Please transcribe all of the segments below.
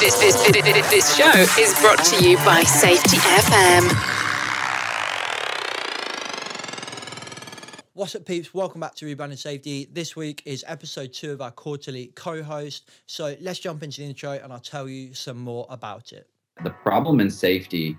This, this, this, this show is brought to you by Safety FM. What's up, peeps? Welcome back to Rebranding Safety. This week is episode two of our quarterly co host. So let's jump into the intro and I'll tell you some more about it. The problem in safety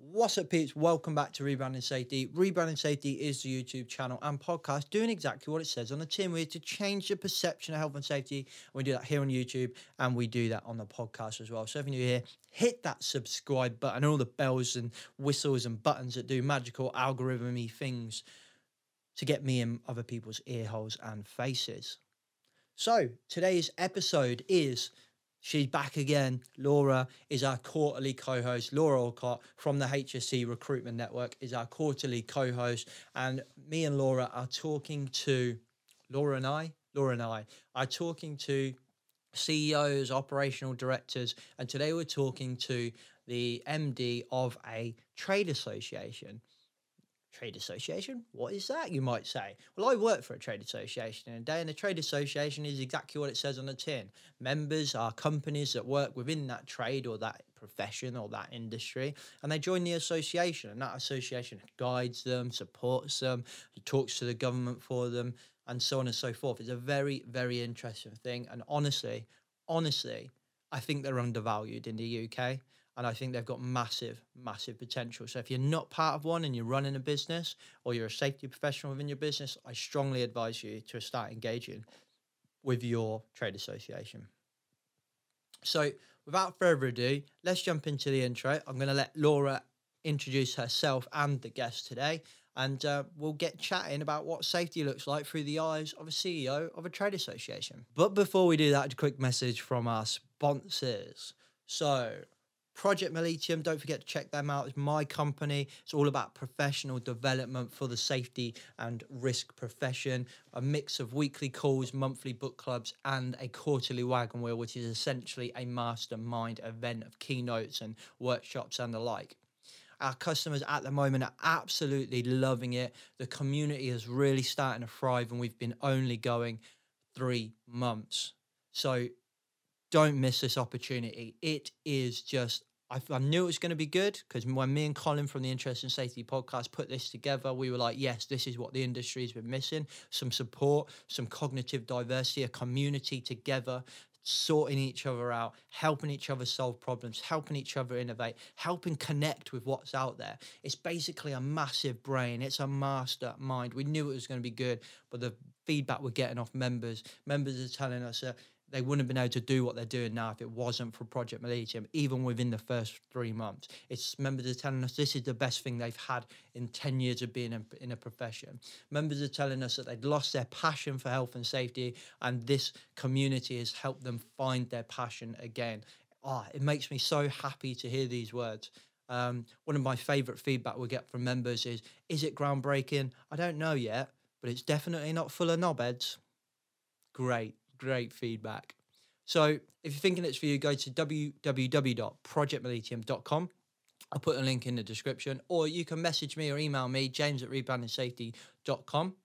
What's up, peeps? Welcome back to Rebranding Safety. Rebranding Safety is the YouTube channel and podcast doing exactly what it says on the tin. We're here to change the perception of health and safety. We do that here on YouTube and we do that on the podcast as well. So if you're new here, hit that subscribe button, all the bells and whistles and buttons that do magical algorithmy things to get me in other people's ear holes and faces. So today's episode is She's back again. Laura is our quarterly co host. Laura Olcott from the HSE Recruitment Network is our quarterly co host. And me and Laura are talking to Laura and I, Laura and I are talking to CEOs, operational directors. And today we're talking to the MD of a trade association trade association? What is that you might say? Well i work for a trade association in a day and a trade association is exactly what it says on the tin. Members are companies that work within that trade or that profession or that industry and they join the association and that association guides them supports them talks to the government for them and so on and so forth. It's a very very interesting thing and honestly honestly i think they're undervalued in the uk and I think they've got massive, massive potential. So if you're not part of one and you're running a business or you're a safety professional within your business, I strongly advise you to start engaging with your trade association. So without further ado, let's jump into the intro. I'm going to let Laura introduce herself and the guest today, and uh, we'll get chatting about what safety looks like through the eyes of a CEO of a trade association. But before we do that, a quick message from our sponsors. So, Project Militium, don't forget to check them out. It's my company. It's all about professional development for the safety and risk profession. A mix of weekly calls, monthly book clubs, and a quarterly wagon wheel, which is essentially a mastermind event of keynotes and workshops and the like. Our customers at the moment are absolutely loving it. The community is really starting to thrive, and we've been only going three months. So don't miss this opportunity. It is just, I, I knew it was going to be good because when me and Colin from the Interest and Safety podcast put this together, we were like, yes, this is what the industry has been missing some support, some cognitive diversity, a community together. Sorting each other out, helping each other solve problems, helping each other innovate, helping connect with what's out there. It's basically a massive brain. It's a mastermind. We knew it was going to be good, but the feedback we're getting off members, members are telling us that they wouldn't have been able to do what they're doing now if it wasn't for Project Militium, even within the first three months. It's members are telling us this is the best thing they've had in 10 years of being in, in a profession. Members are telling us that they'd lost their passion for health and safety, and this community has helped them find their passion again. Oh, it makes me so happy to hear these words. Um, one of my favorite feedback we get from members is, is it groundbreaking? I don't know yet, but it's definitely not full of knobheads. Great great feedback. So if you're thinking it's for you, go to www.projectmilitium.com. I'll put a link in the description, or you can message me or email me, james at rebrandingsafety.com,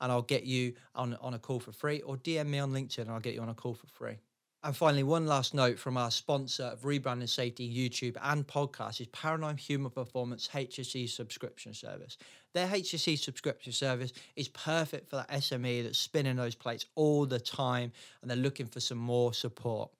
and I'll get you on, on a call for free, or DM me on LinkedIn and I'll get you on a call for free. And finally, one last note from our sponsor of Rebranding Safety YouTube and podcast is Paradigm Human Performance HSE subscription service. Their HSE subscription service is perfect for that SME that's spinning those plates all the time and they're looking for some more support.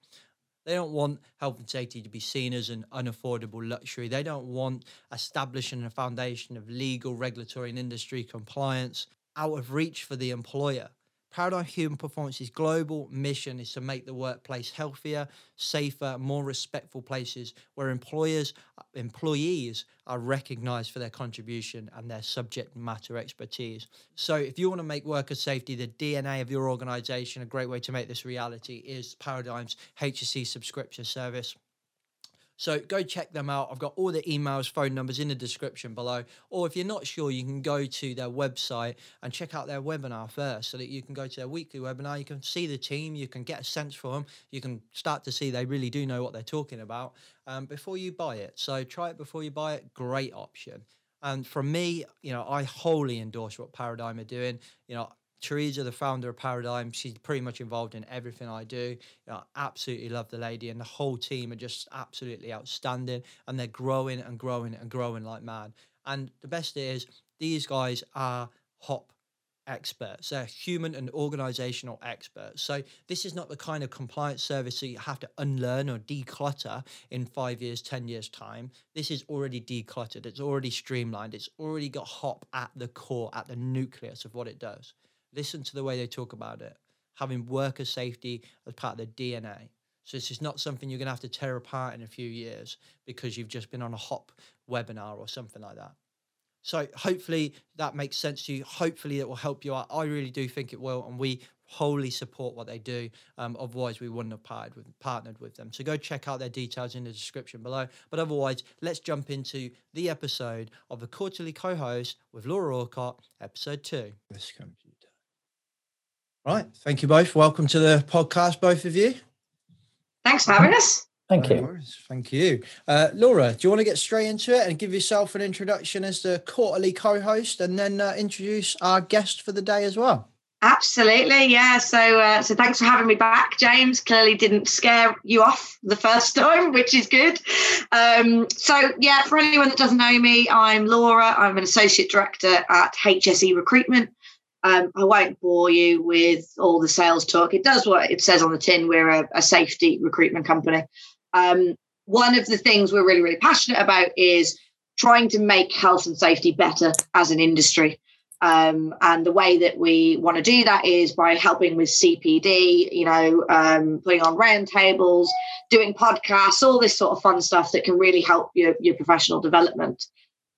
They don't want health and safety to be seen as an unaffordable luxury. They don't want establishing a foundation of legal, regulatory, and industry compliance out of reach for the employer. Paradigm Human Performance's global mission is to make the workplace healthier, safer, more respectful places where employers, employees are recognized for their contribution and their subject matter expertise. So, if you want to make worker safety the DNA of your organization, a great way to make this reality is Paradigm's HSE subscription service. So go check them out. I've got all the emails, phone numbers in the description below. Or if you're not sure, you can go to their website and check out their webinar first so that you can go to their weekly webinar. You can see the team, you can get a sense for them, you can start to see they really do know what they're talking about um, before you buy it. So try it before you buy it. Great option. And for me, you know, I wholly endorse what Paradigm are doing. You know, Teresa, the founder of Paradigm, she's pretty much involved in everything I do. I absolutely love the lady, and the whole team are just absolutely outstanding, and they're growing and growing and growing like mad. And the best is, these guys are hop experts. They're human and organizational experts. So this is not the kind of compliance service that you have to unlearn or declutter in five years, 10 years time. This is already decluttered. It's already streamlined. It's already got hop at the core, at the nucleus of what it does. Listen to the way they talk about it, having worker safety as part of the DNA. So this is not something you're going to have to tear apart in a few years because you've just been on a hop webinar or something like that. So hopefully that makes sense to you. Hopefully it will help you out. I really do think it will, and we wholly support what they do. Um, otherwise, we wouldn't have partnered with, partnered with them. So go check out their details in the description below. But otherwise, let's jump into the episode of the quarterly co-host with Laura Orcott, episode two. This computer. Right. Thank you both. Welcome to the podcast, both of you. Thanks for having us. Thank No you. worries. Thank you. Uh, Laura, do you want to get straight into it and give yourself an introduction as the quarterly co host and then uh, introduce our guest for the day as well? Absolutely, yeah. So, uh, so thanks for having me back, James. Clearly, didn't scare you off the first time, which is good. Um, so, yeah, for anyone that doesn't know me, I'm Laura. I'm an associate director at HSE Recruitment. Um, I won't bore you with all the sales talk. It does what it says on the tin. We're a, a safety recruitment company. Um, one of the things we're really, really passionate about is trying to make health and safety better as an industry. Um, and the way that we want to do that is by helping with CPD, you know, um, putting on roundtables, doing podcasts, all this sort of fun stuff that can really help your, your professional development.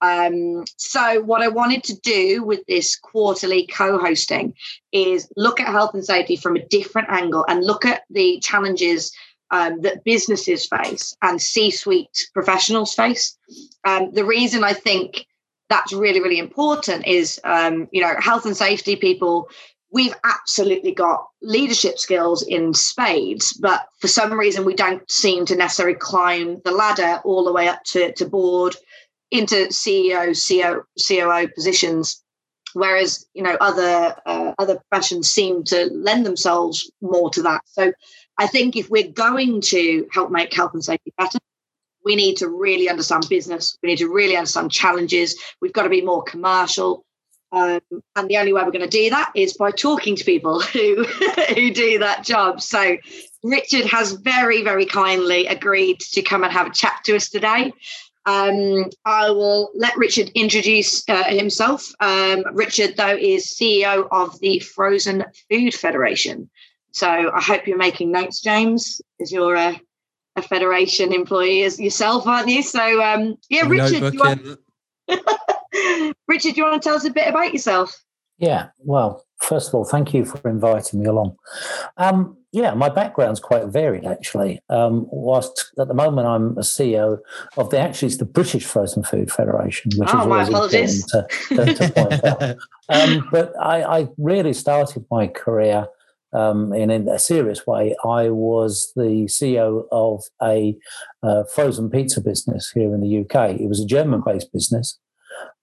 Um, so, what I wanted to do with this quarterly co hosting is look at health and safety from a different angle and look at the challenges um, that businesses face and C suite professionals face. Um, the reason I think that's really, really important is, um, you know, health and safety people. We've absolutely got leadership skills in spades, but for some reason, we don't seem to necessarily climb the ladder all the way up to, to board into CEO, CO, COO positions. Whereas, you know, other uh, other professions seem to lend themselves more to that. So, I think if we're going to help make health and safety better, we need to really understand business. We need to really understand challenges. We've got to be more commercial. Um, and the only way we're going to do that is by talking to people who who do that job. So Richard has very, very kindly agreed to come and have a chat to us today. Um, I will let Richard introduce uh, himself. Um, Richard, though, is CEO of the Frozen Food Federation. So I hope you're making notes, James, because you're a, a federation employee as yourself, aren't you? So um, yeah, Richard, do you want, Richard, do you want to tell us a bit about yourself? Yeah. Well, first of all, thank you for inviting me along. Um, yeah, my background's quite varied actually. Um, whilst at the moment I'm a CEO of the actually it's the British Frozen Food Federation, which Oh, is my apologies. important to, to, to point out. Um, but I, I really started my career um, in, in a serious way. I was the CEO of a uh, frozen pizza business here in the UK. It was a German-based business,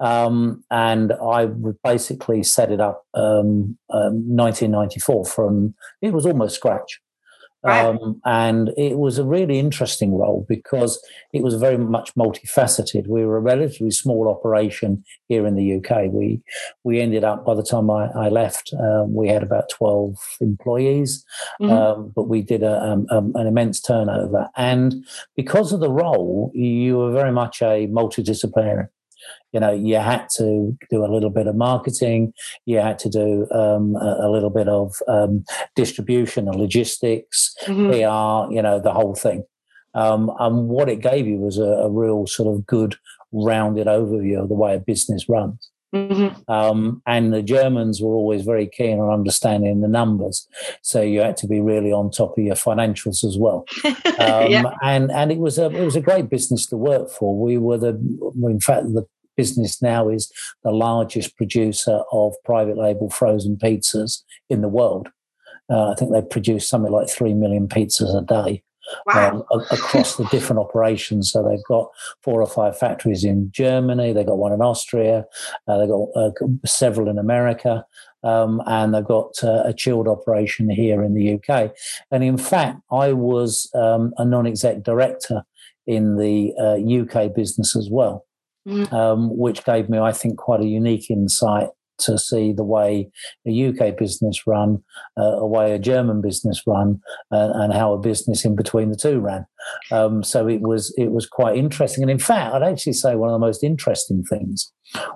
um, and I would basically set it up um, um, 1994 from it was almost scratch. Right. Um, and it was a really interesting role because it was very much multifaceted. We were a relatively small operation here in the UK. We we ended up by the time I, I left, um, we had about twelve employees, Mhm. um, but we did a, an immense turnover. And because of the role, you were very much a multidisciplinary you know you had to do a little bit of marketing you had to do um, a, a little bit of um, distribution and logistics Mhm. pr you know the whole thing um, and what it gave you was a, a real sort of good rounded overview of the way a business runs Mm-hmm. Um, and the Germans were always very keen on understanding the numbers, so you had to be really on top of your financials as well. Um, yeah. And and it was a it was a great business to work for. We were the in fact the business now is the largest producer of private label frozen pizzas in the world. Uh, I think they produce something like three million pizzas a day wow. um, across the different operations. So they've got four or five factories in Germany, they've got one in Austria, uh, they've got uh, several in America. Um, and they've got uh, a chilled operation here in the UK. And in fact, I was um, a non exec director in the UK uh, business as well, mm. um, which gave me, I think, quite a unique insight to see the way a UK business run, uh, a way a German business run, uh, and how a business in between the two ran. Um, so it was it was quite interesting, and in fact, I'd actually say one of the most interesting things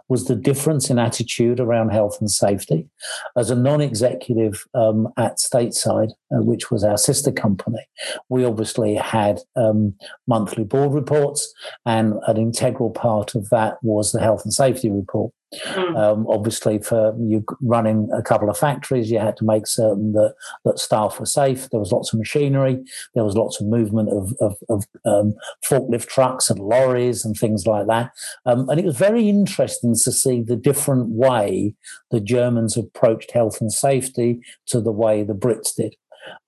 was the difference in attitude around health and safety. As a non-executive um, at Stateside, uh, which was our sister company, we obviously had um, monthly board reports, and an integral part of that was the health and safety report. Mm. Um, obviously, for you running a couple of factories, you had to make certain that, that staff were safe. There was lots of machinery. There was lots of movement of, of, of um, forklift trucks and lorries and things like that. Um, and it was very interesting to see the different way the Germans approached health and safety to the way the Brits did.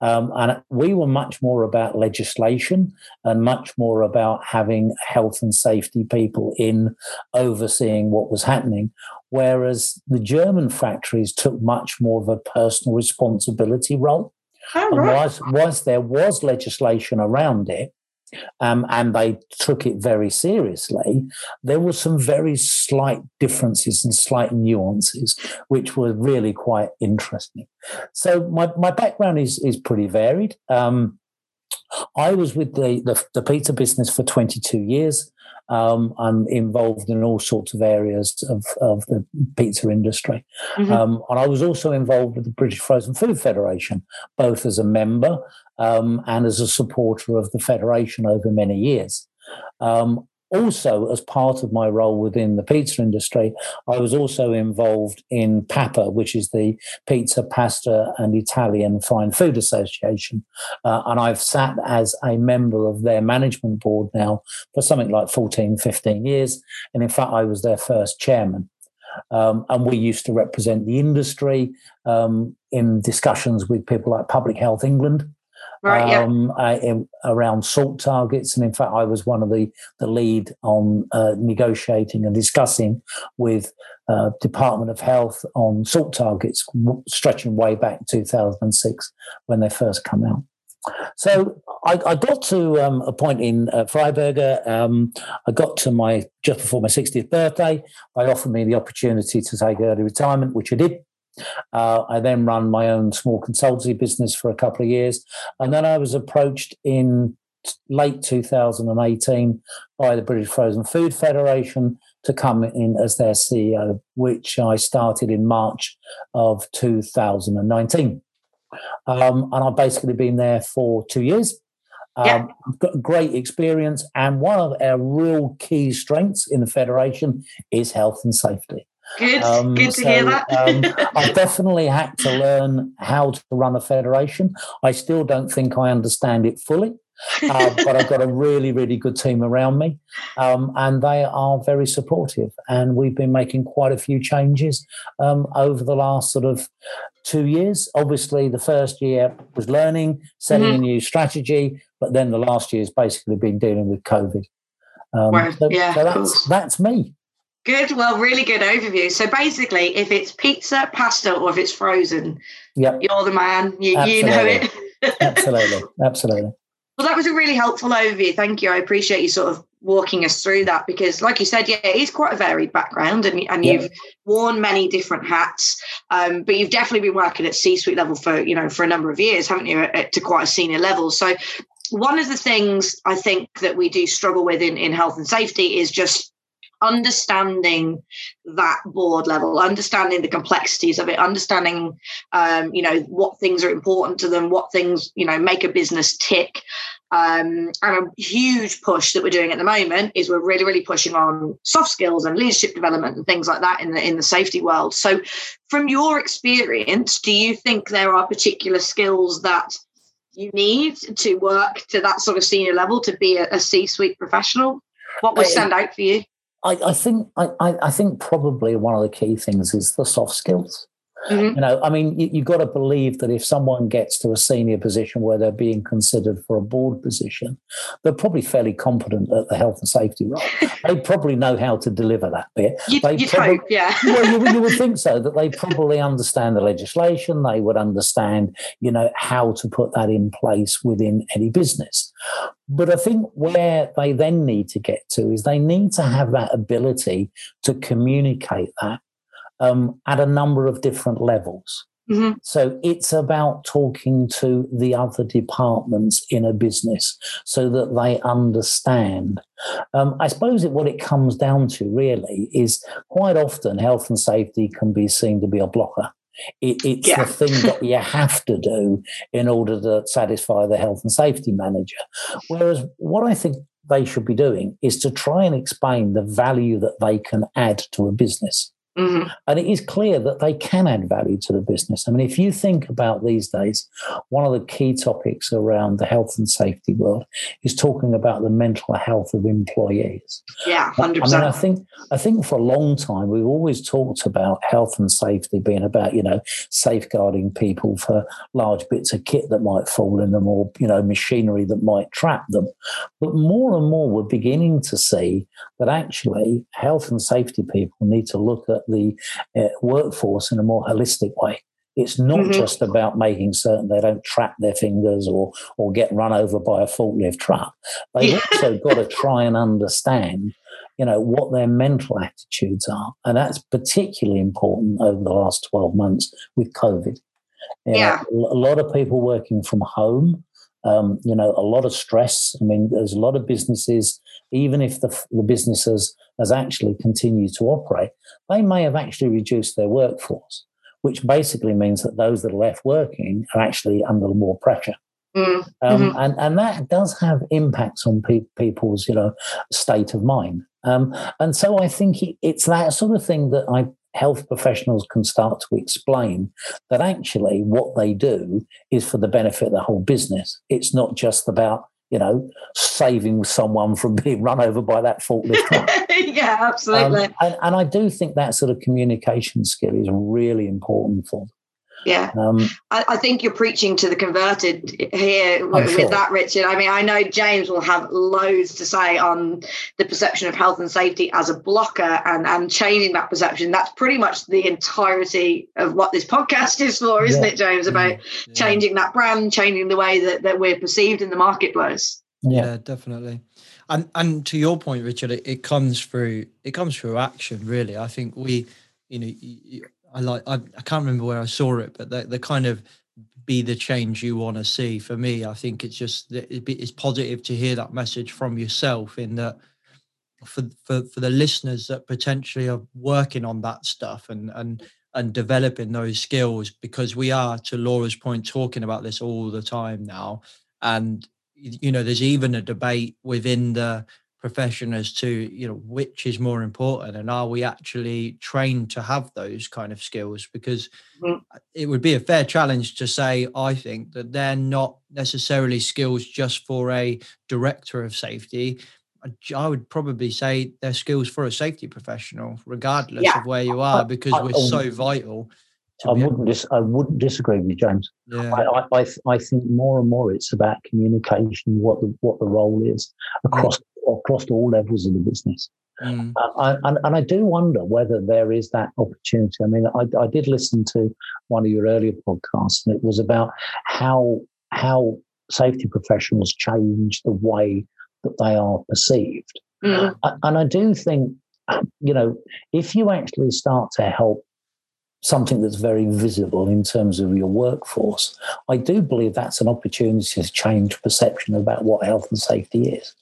Um, and we were much more about legislation and much more about having health and safety people in overseeing what was happening. Whereas the German factories took much more of a personal responsibility role. Oh, right. And whilst, whilst there was legislation around it, um, and they took it very seriously, there were some very slight differences and slight nuances, which were really quite interesting. So my, my background is is pretty varied. Um, I was with the, the, the pizza business for 22 years. Um, I'm involved in all sorts of areas of, of the pizza industry. Mm-hmm. Um, and I was also involved with the British Frozen Food Federation, both as a member um, and as a supporter of the Federation over many years. Um, also, as part of my role within the pizza industry, I was also involved in PAPA, which is the Pizza, Pasta and Italian Fine Food Association. Uh, and I've sat as a member of their management board now for something like 14, 15 years. And in fact, I was their first chairman. Um, and we used to represent the industry um, in discussions with people like Public Health England, right, um, around salt targets. And in fact, I was one of the, the lead on uh, negotiating and discussing with uh, Department of Health on salt targets, stretching way back 2006 when they first come out. So I, I got to um, a point in uh, Freiberger. Um, I got to my just before my 60th birthday. They offered me the opportunity to take early retirement, which I did. Uh, I then ran my own small consultancy business for a couple of years. And then I was approached in late 2018 by the British Frozen Food Federation to come in as their CEO, which I started in March of 2019. Um, and I've basically been there for two years. Um, yeah. got great experience, and one of our real key strengths in the federation is health and safety. Good, um, good to so, hear that. um, I definitely had to learn how to run a federation. I still don't think I understand it fully. uh, but I've got a really, really good team around me, um, and they are very supportive. And we've been making quite a few changes um, over the last sort of two years. Obviously, the first year was learning, setting mm-hmm. a new strategy, but then the last year has basically been dealing with COVID. Um, so, yeah, so that's that's me. Good. Well, really good overview. So basically, if it's pizza, pasta, or if it's frozen, yep. you're the man. You, you know it. Absolutely. Absolutely. Well, that was a really helpful overview. Thank you. I appreciate you sort of walking us through that because, like you said, yeah, it is quite a varied background and, and you've worn many different hats. Um, but you've definitely been working at C suite level for, you know, for a number of years, haven't you, at, to quite a senior level. So, one of the things I think that we do struggle with in, in health and safety is just understanding that board level, understanding the complexities of it, understanding, um, you know, what things are important to them, what things, you know, make a business tick. Um, and a huge push that we're doing at the moment is we're really, really pushing on soft skills and leadership development and things like that in the in the safety world. So, from your experience, do you think there are particular skills that you need to work to that sort of senior level to be a, a C-suite professional? What would stand out for you? I, I think I, I think probably one of the key things is the soft skills. Mm-hmm. You know, I mean, you, have got to believe that if someone gets to a senior position where they're being considered for a board position, they're probably fairly competent at the health and safety role. they probably know how to deliver that bit. You, they you'd probably, hope, yeah. well, you, you would think so, that they probably understand the legislation. They would understand, you know, how to put that in place within any business. But I think where they then need to get to is they need to have that ability to communicate that um, at a number of different levels. Mm-hmm. So it's about talking to the other departments in a business so that they understand. Um, I suppose it, what it comes down to really is quite often health and safety can be seen to be a blocker. It, it's yeah. the thing that you have to do in order to satisfy the health and safety manager. Whereas what I think they should be doing is to try and explain the value that they can add to a business. Mm-hmm. And it is clear that they can add value to the business. I mean, if you think about these days, one of the key topics around the health and safety world is talking about the mental health of employees. Yeah, hundred percent. I mean, I think I think for a long time we've always talked about health and safety being about you know safeguarding people for large bits of kit that might fall in them or you know machinery that might trap them. But more and more, we're beginning to see that actually health and safety people need to look at the uh, workforce in a more holistic way. It's not mm-hmm. just about making certain they don't trap their fingers or or get run over by a forklift truck. They've yeah. also got to try and understand, you know, what their mental attitudes are, and that's particularly important over the last twelve months with COVID. You yeah, know, a lot of people working from home. Um, you know, a lot of stress. I mean, there's a lot of businesses, even if the, the businesses has actually continued to operate, they may have actually reduced their workforce, which basically means that those that are left working are actually under more pressure. Mm, um, mm-hmm. and, and that does have impacts on pe- people's, you know, state of mind. Um, and so I think it, it's that sort of thing that I health professionals can start to explain that actually what they do is for the benefit of the whole business. It's not just about you know, saving someone from being run over by that forklift truck. yeah, absolutely. Um, and, and, I do think that sort of communication skill is really important for them. Yeah, um, I, I, think you're preaching to the converted here with, sure. with, that, Richard. I mean, I know James will have loads to say on the perception of health and safety as a blocker and and changing that perception. That's pretty much the entirety of what this podcast is for, isn't yeah. it, James? About yeah. changing that brand, changing the way that, that we're perceived in the marketplace. Yeah, yeah definitely. And and to your point, Richard, it, it comes through it comes through action. Really, I think we, you know. I like I, I can't remember where I saw it, but the, the kind of be the change you want to see. For me, I think it's just it's positive to hear that message from yourself in that for for for the listeners that potentially are working on that stuff and and and developing those skills because we are to Laura's point talking about this all the time now and you know there's even a debate within the profession as to you know which is more important and are we actually trained to have those kind of skills because mm. it would be a fair challenge to say i think that they're not necessarily skills just for a director of safety i would probably say they're skills for a safety professional regardless yeah. of where you are because we're so vital I wouldn't dis- I wouldn't disagree with you, James. Yeah. I, I, I, think more and more it's about communication, what the what the role is across across all levels of the business. Mm. Uh, and, and I do wonder whether there is that opportunity. I mean, I, I did listen to one of your earlier podcasts, and it was about how how safety professionals change the way that they are perceived. Mm. And I do think, you know, if you actually start to help something that's very visible in terms of your workforce, I do believe that's an opportunity to change perception about what health and safety is.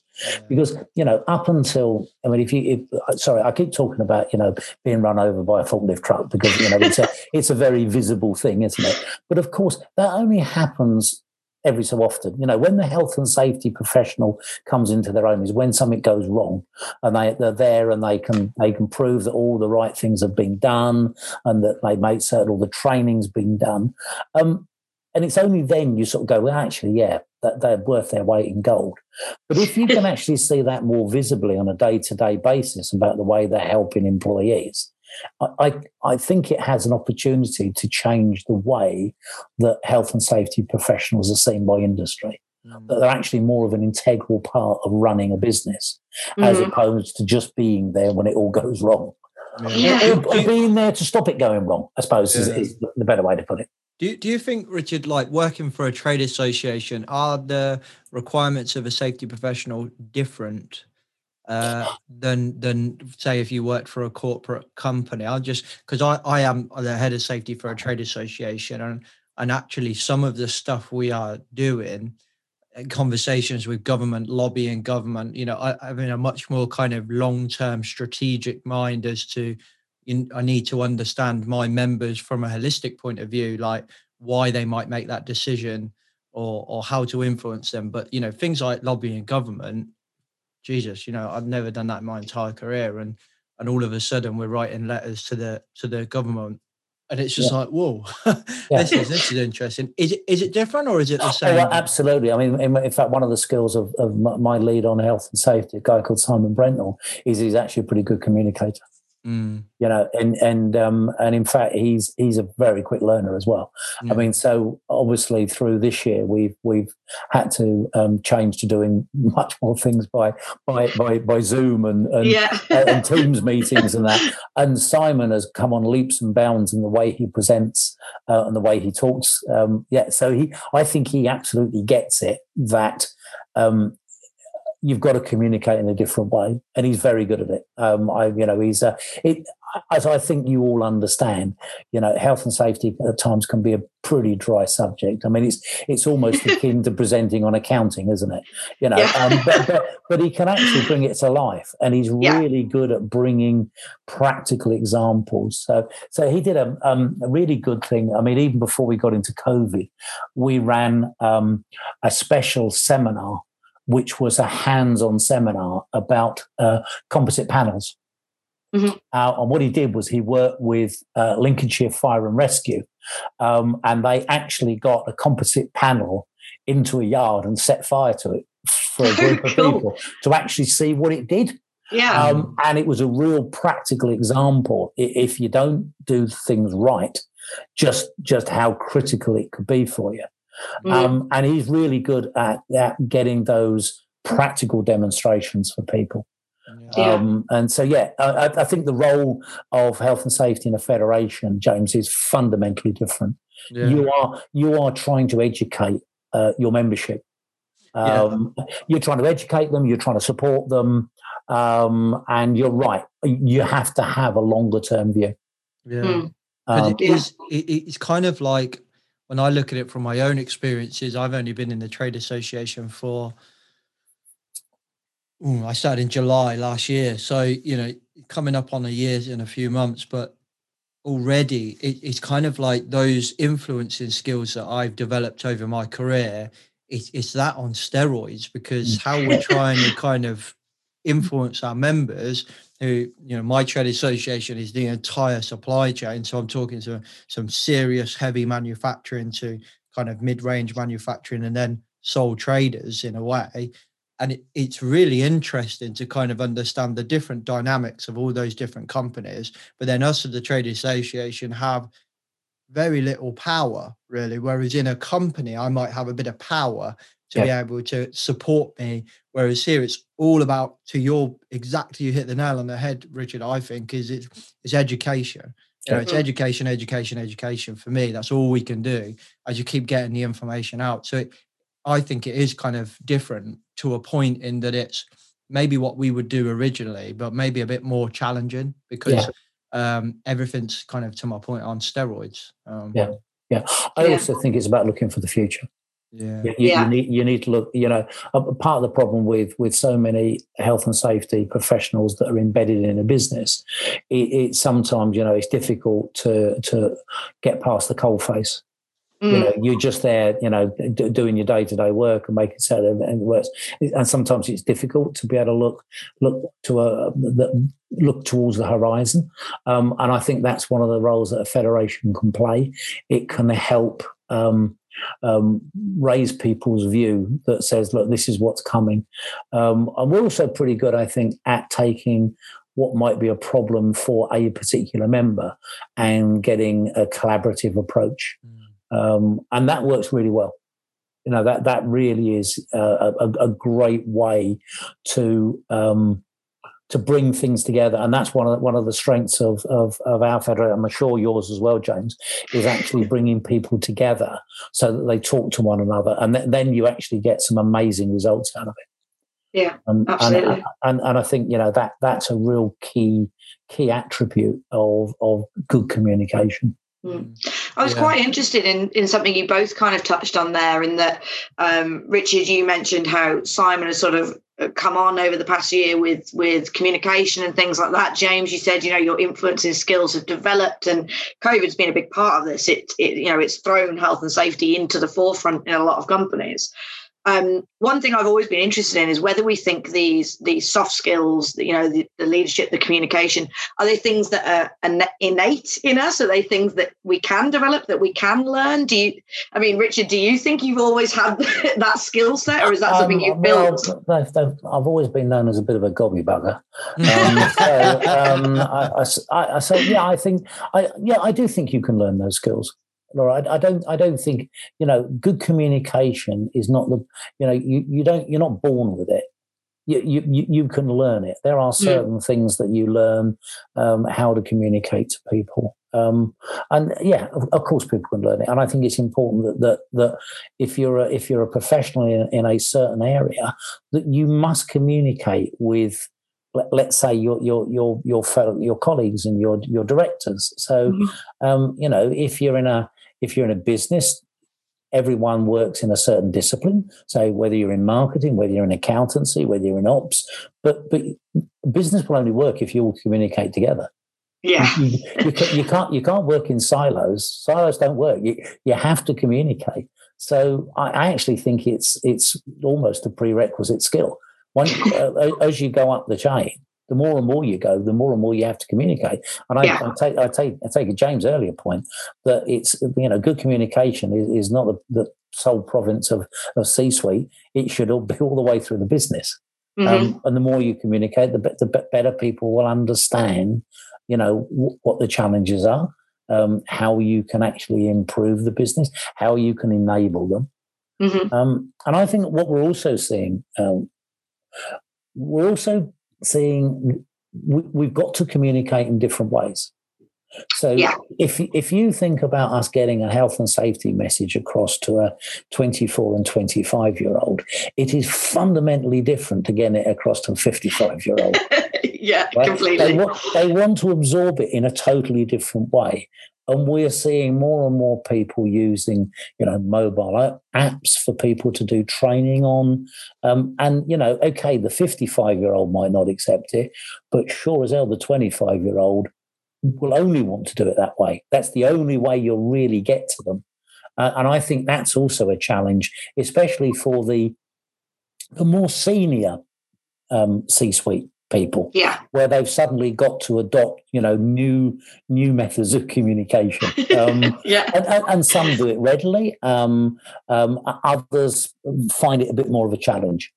Because you know up until I mean if you if, uh, sorry I keep talking about you know being run over by a forklift truck because you know it's a it's a very visible thing isn't it but of course that only happens every so often. You know, when the health and safety professional comes into their own is when something goes wrong, and they they're there and they can they can prove that all the right things have been done and that they made certain all the training's been done. Um, and it's only then you sort of go, well, actually, yeah, that they're worth their weight in gold. But if you can actually see that more visibly on a day to day basis about the way they're helping employees, I, I think it has an opportunity to change the way that health and safety professionals are seen by industry. Mm. That they're actually more of an integral part of running a business mm-hmm. as opposed to just being there when it all goes wrong. Yeah. Or, or being there to stop it going wrong, I suppose, yeah. is, is the better way to put it. Do you, do you think, Richard, like working for a trade association, are the requirements of a safety professional different uh, than than say if you worked for a corporate company. I'll just because I I am the head of safety for a trade association, and and actually some of the stuff we are doing uh, conversations with government lobbying government you know I, I mean a much more kind of long-term strategic mind as to in, i need to understand my members from a holistic point of view like why they might make that decision or or how to influence them but you know things like lobbying government Jesus, you know, I've never done that in my entire career, and and all of a sudden we're writing letters to the to the government, and it's just yeah. like, whoa, yeah. this is this is interesting. Is it is it different or is it the oh, same? Absolutely. I mean, in, in, fact, one of the skills of, of my lead on health and safety, a guy called Simon Brentnell, is he's actually a pretty good communicator. Mm. You know, and and um, and in fact, he's he's a very quick learner as well. I mean, so obviously through this year, we've we've had to um, change to doing much more things by by by, by Zoom and and, yeah. uh, and Teams meetings and that. And Simon has come on leaps and bounds in the way he presents uh, and the way he talks. Um, yeah, so he, I think he absolutely gets it that um, you've got to communicate in a different way, and he's very good at it. Um, I, you know, he's uh, it, as I think you all understand. You know, health and safety at times can be a pretty dry subject. I mean, it's it's almost akin to presenting on accounting, isn't it? You know, yeah. um, but, but, but he can actually bring it to life, and he's yeah. really good at bringing practical examples. So so he did a, um, a really good thing. I mean, even before we got into COVID, we ran um, a special seminar which was a hands-on seminar about uh, composite panels. Mm-hmm. Uh, and what he did was he worked with uh, Lincolnshire Fire and Rescue, um, and they actually got a composite panel into a yard and set fire to it for a group of cool. people to actually see what it did. Yeah. Um, and it was a real practical example. If you don't do things right, just just how critical it could be for you. Mm. Um, and he's really good at, at getting those practical demonstrations for people. Yeah. Um, and so, yeah, I, I, think the role of health and safety in a federation, James, is fundamentally different. Yeah. You are you are trying to educate uh, your membership. Um, yeah. You're trying to educate them. You're trying to support them. Um, and you're right. You have to have a longer term view. Yeah, mm. um, it is. It, it's kind of like when I look at it from my own experiences, I've only been in the trade association for. Ooh, I started in July last year, so you know, coming up on a year in a few months, but already it, it's kind of like those influencing skills that I've developed over my career. It, it's that on steroids because mm. how we're trying to kind of influence our members who you know my trade association is the entire supply chain. So i'm talking to some serious heavy manufacturing to kind of mid-range manufacturing and then sole traders in a way. And it, it's really interesting to kind of understand the different dynamics of all those different companies. But then us as the trade association have very little power really whereas in a company i might have a bit of power to yeah. be able to support me. Whereas here it's all about to your exactly you hit the nail on the head, Richard, I think, is it's it's education. You know, it's education, education, education. For me, that's all we can do as you keep getting the information out. So it, I think it is kind of different to a point in that it's maybe what we would do originally, but maybe a bit more challenging because yeah. um, everything's kind of to my point on steroids. Um, yeah, yeah. I also think it's about looking for the future. Yeah. You, you- Yeah. you need you need to look. You know, a a part of the problem with with so many health and safety professionals that are embedded in a business, it, it sometimes you know it's difficult to to get past the cold face. You Mm. know, you're just there, you know, d- doing your day to day work and making certain and it works. And sometimes it's difficult to be able to look look to a the, look towards the horizon. Um, and I think that's one of the roles that a federation can play. It can help um, um, raise people's view that says, look, this is what's coming. Um, and we're also pretty good, I think, at taking what might be a problem for a particular member and getting a collaborative approach. Um, and that works really well. You know that that really is uh, a, a great way to um, to bring things together, and that's one of the, one of the strengths of of, of our federation. I'm sure yours as well, James, is actually bringing people together so that they talk to one another, and th- then you actually get some amazing results out of it. Yeah, Um, absolutely. and and I think you know that that's a real key key attribute of of good communication. I was Yeah. quite interested in in something you both kind of touched on there, in that um, Richard, you mentioned how Simon has sort of uh, come on over the past year with with communication and things like that. James, you said you know your influencing skills have developed, and COVID's been a big part of this. It, it you know it's thrown health and safety into the forefront in a lot of companies. Um, one thing I've always been interested in is whether we think these these soft skills, you know, the, the leadership, the communication, are they things that are innate in us? Are they things that we can develop, that we can learn? Do you? I mean, Richard, do you think you've always had that skill set, or is that something Um, you've well, built? they've- they've- I've always been known as a bit of a gobby bugger. Um, so, um, I, I s- I- I- so yeah, I think I yeah I do think you can learn those skills. Laura, I, I don't I don't think you know good communication is not the you know you, you don't you're not born with it. You, you you you can learn it. There are certain things that you learn um, how to communicate to people. Um, and yeah, of, of course, people can learn it. And I think it's important that that that if you're a, if you're a professional in, in a certain area, that you must communicate with, let, let's say your your your your fellow your colleagues and your your directors. So, Mhm. um, you know, if you're in a if you're in a business, everyone works in a certain discipline. So whether you're in marketing, whether you're in accountancy, whether you're in ops, but but business will only work if you all communicate together Yeah, you, you, ca- you can't you can't work in silos. Silos don't work. You you have to communicate. So I, I actually think it's it's almost a prerequisite skill. One, uh, as you go up the chain, the more and more you go, the more and more you have to communicate. And I, Yeah. I take I take I take a James earlier point that it's you know good communication is, is not the, the sole province of of C suite. It should all be all the way through the business. Mhm. Um, and the more you communicate, the, be- the better people will understand, you know, w- what the challenges are, um, how you can actually improve the business, how you can enable them. Mhm. Um, and I think what we're also seeing, um, we're also seeing we, we've got to communicate in different ways. So Yeah. if if you think about us getting a health and safety message across to a 24 and 25 year old, it is fundamentally different to getting it across to a 55 year old. yeah, Right? completely. They, they want to absorb it in a totally different way. And we're seeing more and more people using, you know, mobile apps for people to do training on. Um, and, you know, okay, the 55 year old might not accept it, but sure as hell, the 25 year old will only want to do it that way. That's the only way you'll really get to them. Uh, and I think that's also a challenge, especially for the, the more senior um, C suite people yeah, where they've suddenly got to adopt, you know, new new methods of communication. Um, yeah, and, and, and some do it readily. Um, um, others find it a bit more of a challenge.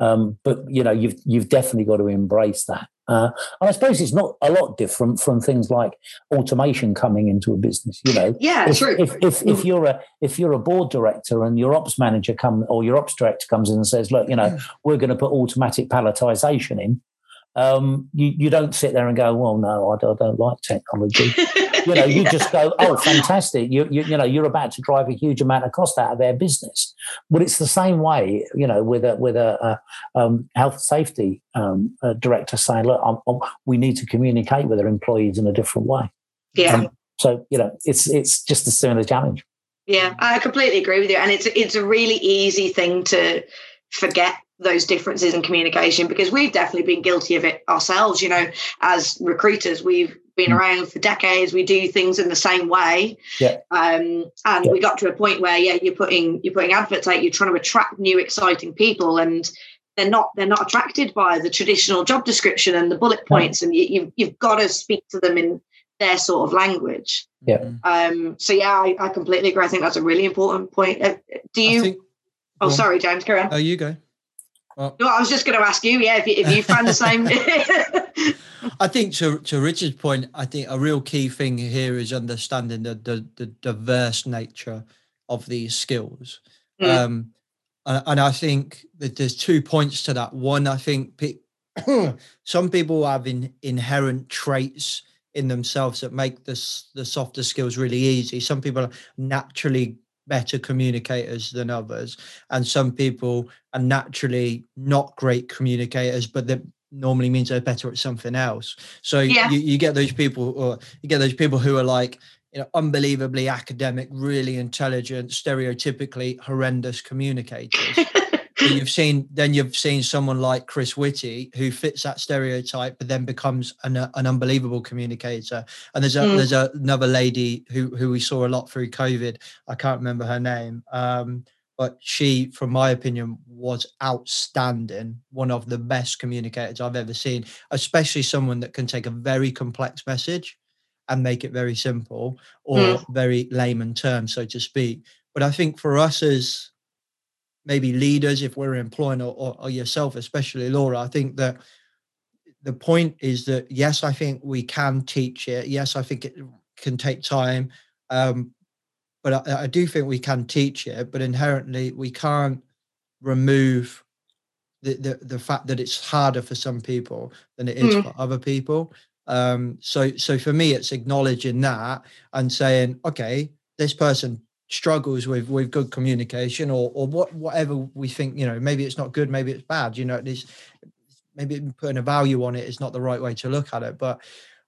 Um, but you know, you've you've definitely got to embrace that. Uh, and I suppose it's not a lot different from things like automation coming into a business. You know, yeah, if, true. if, if, if you're a if you're a board director and your ops manager come or your ops director comes in and says, look, you know, we're going to put automatic palletization in, um, you you don't sit there and go, well, no, I don't, I don't like technology. You know, you Yeah. just go, oh, fantastic. You, you you know, you're about to drive a huge amount of cost out of their business. But it's the same way, you know, with a with a, a um, health safety um, uh director saying, look, I'm, I'm- we need to communicate with our employees in a different way. yeah. Um, so you know, it's it's just a similar challenge. Yeah, I completely agree with you, and it's it's a really easy thing to forget those differences in communication because we've definitely been guilty of it ourselves. You know, as recruiters, we've been Mm. around for decades. We do things in the same way, Yeah. um, and Yeah. we got to a point where yeah, you're putting you're putting adverts out. You're trying to attract new, exciting people, and they're not they're not attracted by the traditional job description and the bullet points, and you, you've you've got to speak to them in their sort of language. Yeah. Um, so yeah, I, I completely agree. I think that's a really important point. Uh, do you? think, oh, go on. sorry, James. Carry on. oh, you go. Well, No, I was just going to ask you. Yeah, if you, if you found the same. I think to to Richard's point, I think a real key thing here is understanding the the, the diverse nature of these skills. Mm. Um, and, and I think that there's two points to that. One, I think pe- some people have in, inherent traits in themselves that make this the softer skills really easy. Some people are naturally better communicators than others, and some people are naturally not great communicators, but that normally means they're better at something else. So Yeah. you, you get those people, or you get those people who are like you know unbelievably academic, really intelligent, stereotypically horrendous communicators. But you've seen then you've seen someone like Chris Whitty who fits that stereotype, but then becomes an, uh, an unbelievable communicator. And there's a Mm. there's a, another lady who who we saw a lot through COVID. I can't remember her name, um, but she, from my opinion, was outstanding. One of the best communicators I've ever seen, especially someone that can take a very complex message and make it very simple or Mm. very layman terms, so to speak. But I think for us as maybe leaders, if we're employing or, or, or yourself, especially Laura, I think that the point is that yes, I think we can teach it. Yes, I think it can take time. Um, but I, I do think we can teach it, but inherently we can't remove the, the the fact that it's harder for some people than it is Mm. for other people. Um, so so for me, it's acknowledging that and saying, okay, this person struggles with with good communication or or what whatever we think, you know, maybe it's not good, maybe it's bad. You know, this maybe putting a value on it is not the right way to look at it. But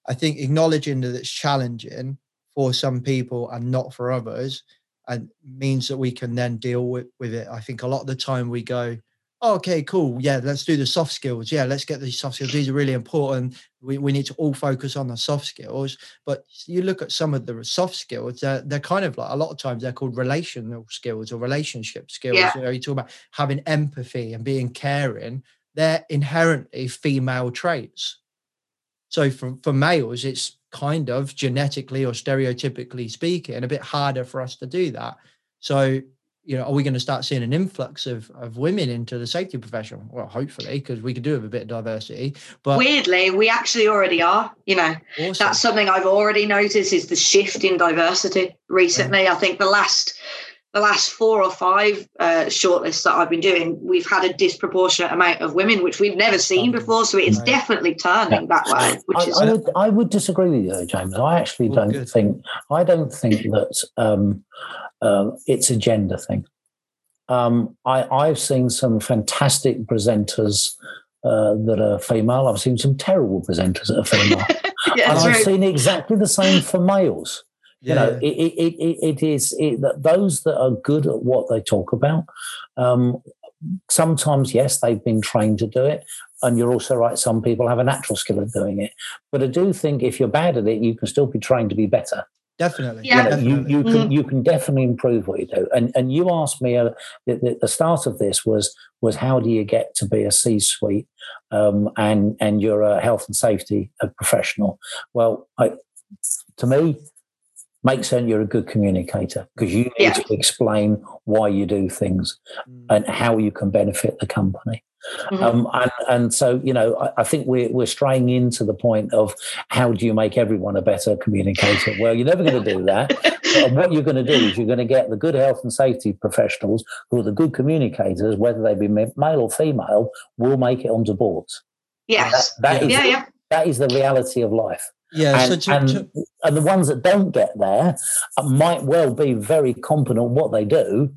I think acknowledging that it's challenging for some people and not for others and means that we can then deal with, with it. I think a lot of the time we go, okay, cool. Yeah, let's do the soft skills. Yeah, let's get these soft skills. These are really important. We, we need to all focus on the soft skills. But you look at some of the soft skills, they're, they're kind of like a lot of times they're called relational skills or relationship skills. Yeah. You know, you talk about having empathy and being caring. They're inherently female traits. So for, for males, it's kind of genetically or stereotypically speaking, a bit harder for us to do that. So, you know, are we going to start seeing an influx of, of women into the safety profession? Well, hopefully, because we could do with a bit of diversity. But Weirdly, we actually already are. You know, awesome. that's something I've already noticed is the shift in diversity recently. I think the last the last four or five uh, shortlists that I've been doing, we've had a disproportionate amount of women, which we've never seen before. So it's right. definitely turning that way, which I, is I would I would disagree with you, though, James. I actually Oh, don't good. think I don't think that um, um, it's a gender thing. Um, I, I've seen some fantastic presenters uh, that are female. I've seen some terrible presenters that are female, yeah, and I've right. seen exactly the same for males. You know, it, it, it, it- it is it, that those that are good at what they talk about. Um, sometimes, yes, they've been trained to do it, and you're also right. Some people have a natural skill at doing it, but I do think if you're bad at it, you can still be trained to be better. Definitely. Yeah. You, know, you, definitely. you can you can definitely improve what you do. And and you asked me uh, the, the, the start of this was was how do you get to be a C-suite um, and and you're a health and safety uh, professional. Well, I, to me, makes sense. You're a good communicator because you need Yeah. to explain why you do things Mm. and how you can benefit the company. Mhm. Um, and, and so, you know, I, I think we're, we're straying into the point of how do you make everyone a better communicator? Well, you're never going to do that. But what you're going to do is you're going to get the good health and safety professionals who are the good communicators, whether they be male or female, will make it onto boards. yes. That is Yeah, yeah. that is the reality of life. Yeah. And, so to, and, to, and the ones that don't get there might well be very competent what they do,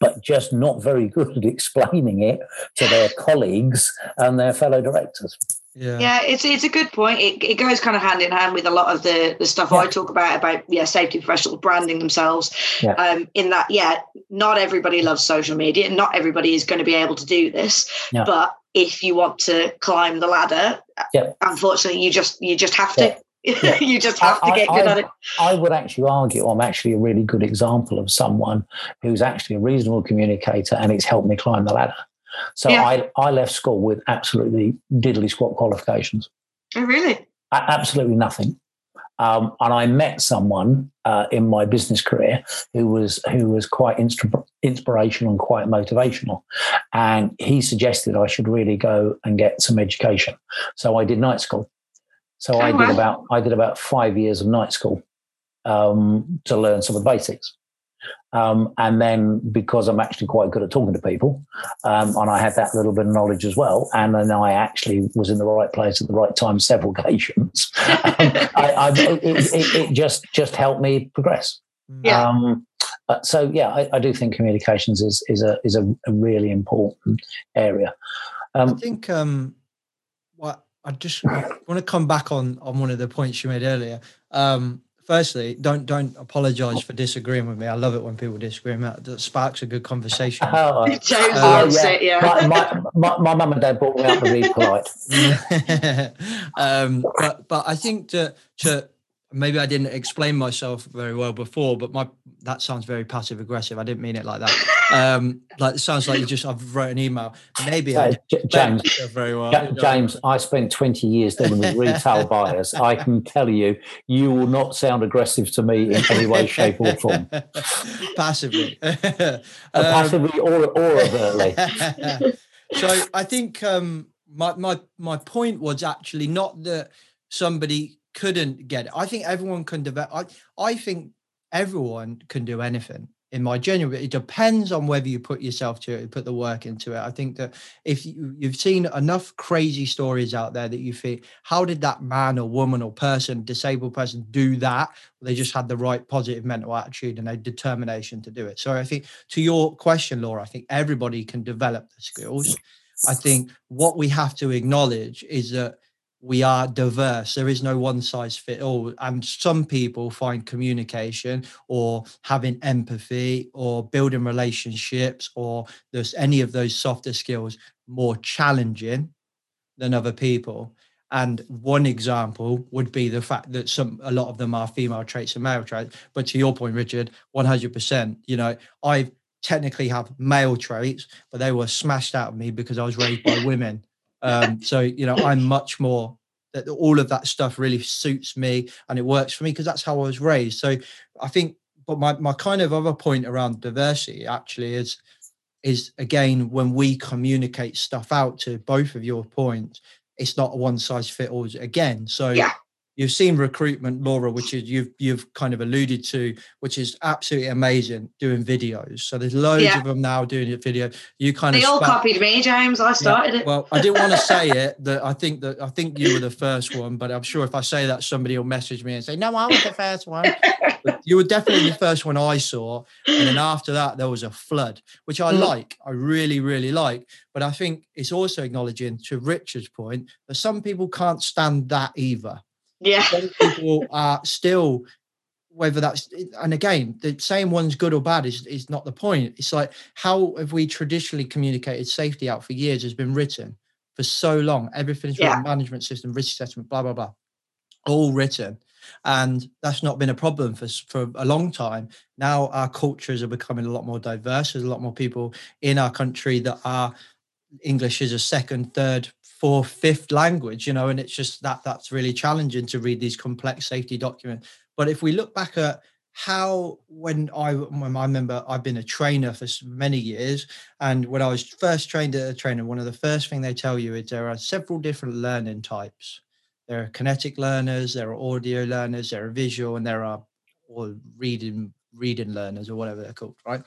but just not very good at explaining it to their colleagues and their fellow directors. Yeah. Yeah, it's it's a good point. It, it goes kind of hand in hand with a lot of the the stuff I talk about about yeah safety professionals branding themselves. Yeah. Um, in that yeah, not everybody loves social media, and not everybody is going to be able to do this. Yeah. But if you want to climb the ladder, Yeah. unfortunately, you just you just have to. Yeah. you just have to I- get I- good I- at it. I would actually argue I'm actually a really good example of someone who's actually a reasonable communicator and it's helped me climb the ladder. So Yeah. I, I left school with absolutely diddly squat qualifications, Oh, really? Absolutely nothing. Um, and I met someone uh, in my business career who was who was quite instru- inspirational and quite motivational, and he suggested I should really go and get some education. So I did night school. So I Oh, did wow. about I did about five years of night school um, to learn some of the basics. Um, and then because I'm actually quite good at talking to people, um, and I had that little bit of knowledge as well, and then I actually was in the right place at the right time several occasions. I, I, it, it, it just just helped me progress. Yeah. Um, uh, so yeah, I, I do think communications is is a is a, a really important area. I Um, think um what I just want to come back on on one of the points you made earlier. Um firstly, don't don't apologize for disagreeing with me. I love it when people disagree with me. That sparks a good conversation. oh, James Uh, loves yeah. it. Yeah. my, my, my, my mum and dad brought me up to be polite. um, but but I think to to maybe I didn't explain myself very well before, but my that sounds very passive aggressive. I didn't mean it like that. Um, like it sounds like you just I've wrote an email. Maybe I Uh, didn't J- explain James, very well. Ja- James, I spent 20 years dealing with retail buyers. I can tell you, you will not sound aggressive to me in any way, shape, or form, uh, Passively. Um, passively or, or overtly. so I think um, my my my point was actually not that somebody couldn't get it. I think everyone can develop. I I think everyone can do anything. In my genuine, it depends on whether you put yourself to it, put the work into it. I think that if you, you've seen enough crazy stories out there that you think, how did that man or woman or person, disabled person, do that? They just had the right positive mental attitude and a determination to do it. So I think to your question, Laura, I think everybody can develop the skills. I think what we have to acknowledge is that we are diverse. There is no one size fit all. And some people find communication or having empathy or building relationships or there's any of those softer skills more challenging than other people. And one example would be the fact that some a lot of them are female traits and male traits. But to your point, Richard, 100%, you know, I technically have male traits, but they were smashed out of me because I was raised by women. Um, so you know, I'm much more that all of that stuff really suits me and it works for me because that's how I was raised. So I think, but my my kind of other point around diversity actually is is again when we communicate stuff out to both of your points, it's not a one size fit all again. So Yeah. You've seen recruitment, Laura, which is you've you've kind of alluded to, which is absolutely amazing doing videos. So there's loads Yeah. of them now doing a video. You kind They of all spark- copied me, James. I started it. well, I didn't want to say it. That I think that I think you were the first one, but I'm sure if I say that, somebody will message me and say, "No, I was the first one." But you were definitely the first one I saw, and then after that, there was a flood, which I Mm. like. I really, really like. But I think it's also acknowledging, to Richard's point, that some people can't stand that either yeah. people are still whether that's and again the saying one's good or bad is is not the point. It's like how have we traditionally communicated safety out for years has been written for so long. Everything's Yeah. written management system risk assessment blah blah blah. All written. And that's not been a problem for for a long time. Now our cultures are becoming a lot more diverse. There's a lot more people in our country that are english is a second third fourth fifth language you know and it's just that that's really challenging to read these complex safety documents. But if we look back at how when i when i remember i've been a trainer for many years and when i was first trained as a trainer one of the first thing they tell you is there are several different learning types. There are kinetic learners there are audio learners there are visual and there are or reading reading learners or whatever they're called right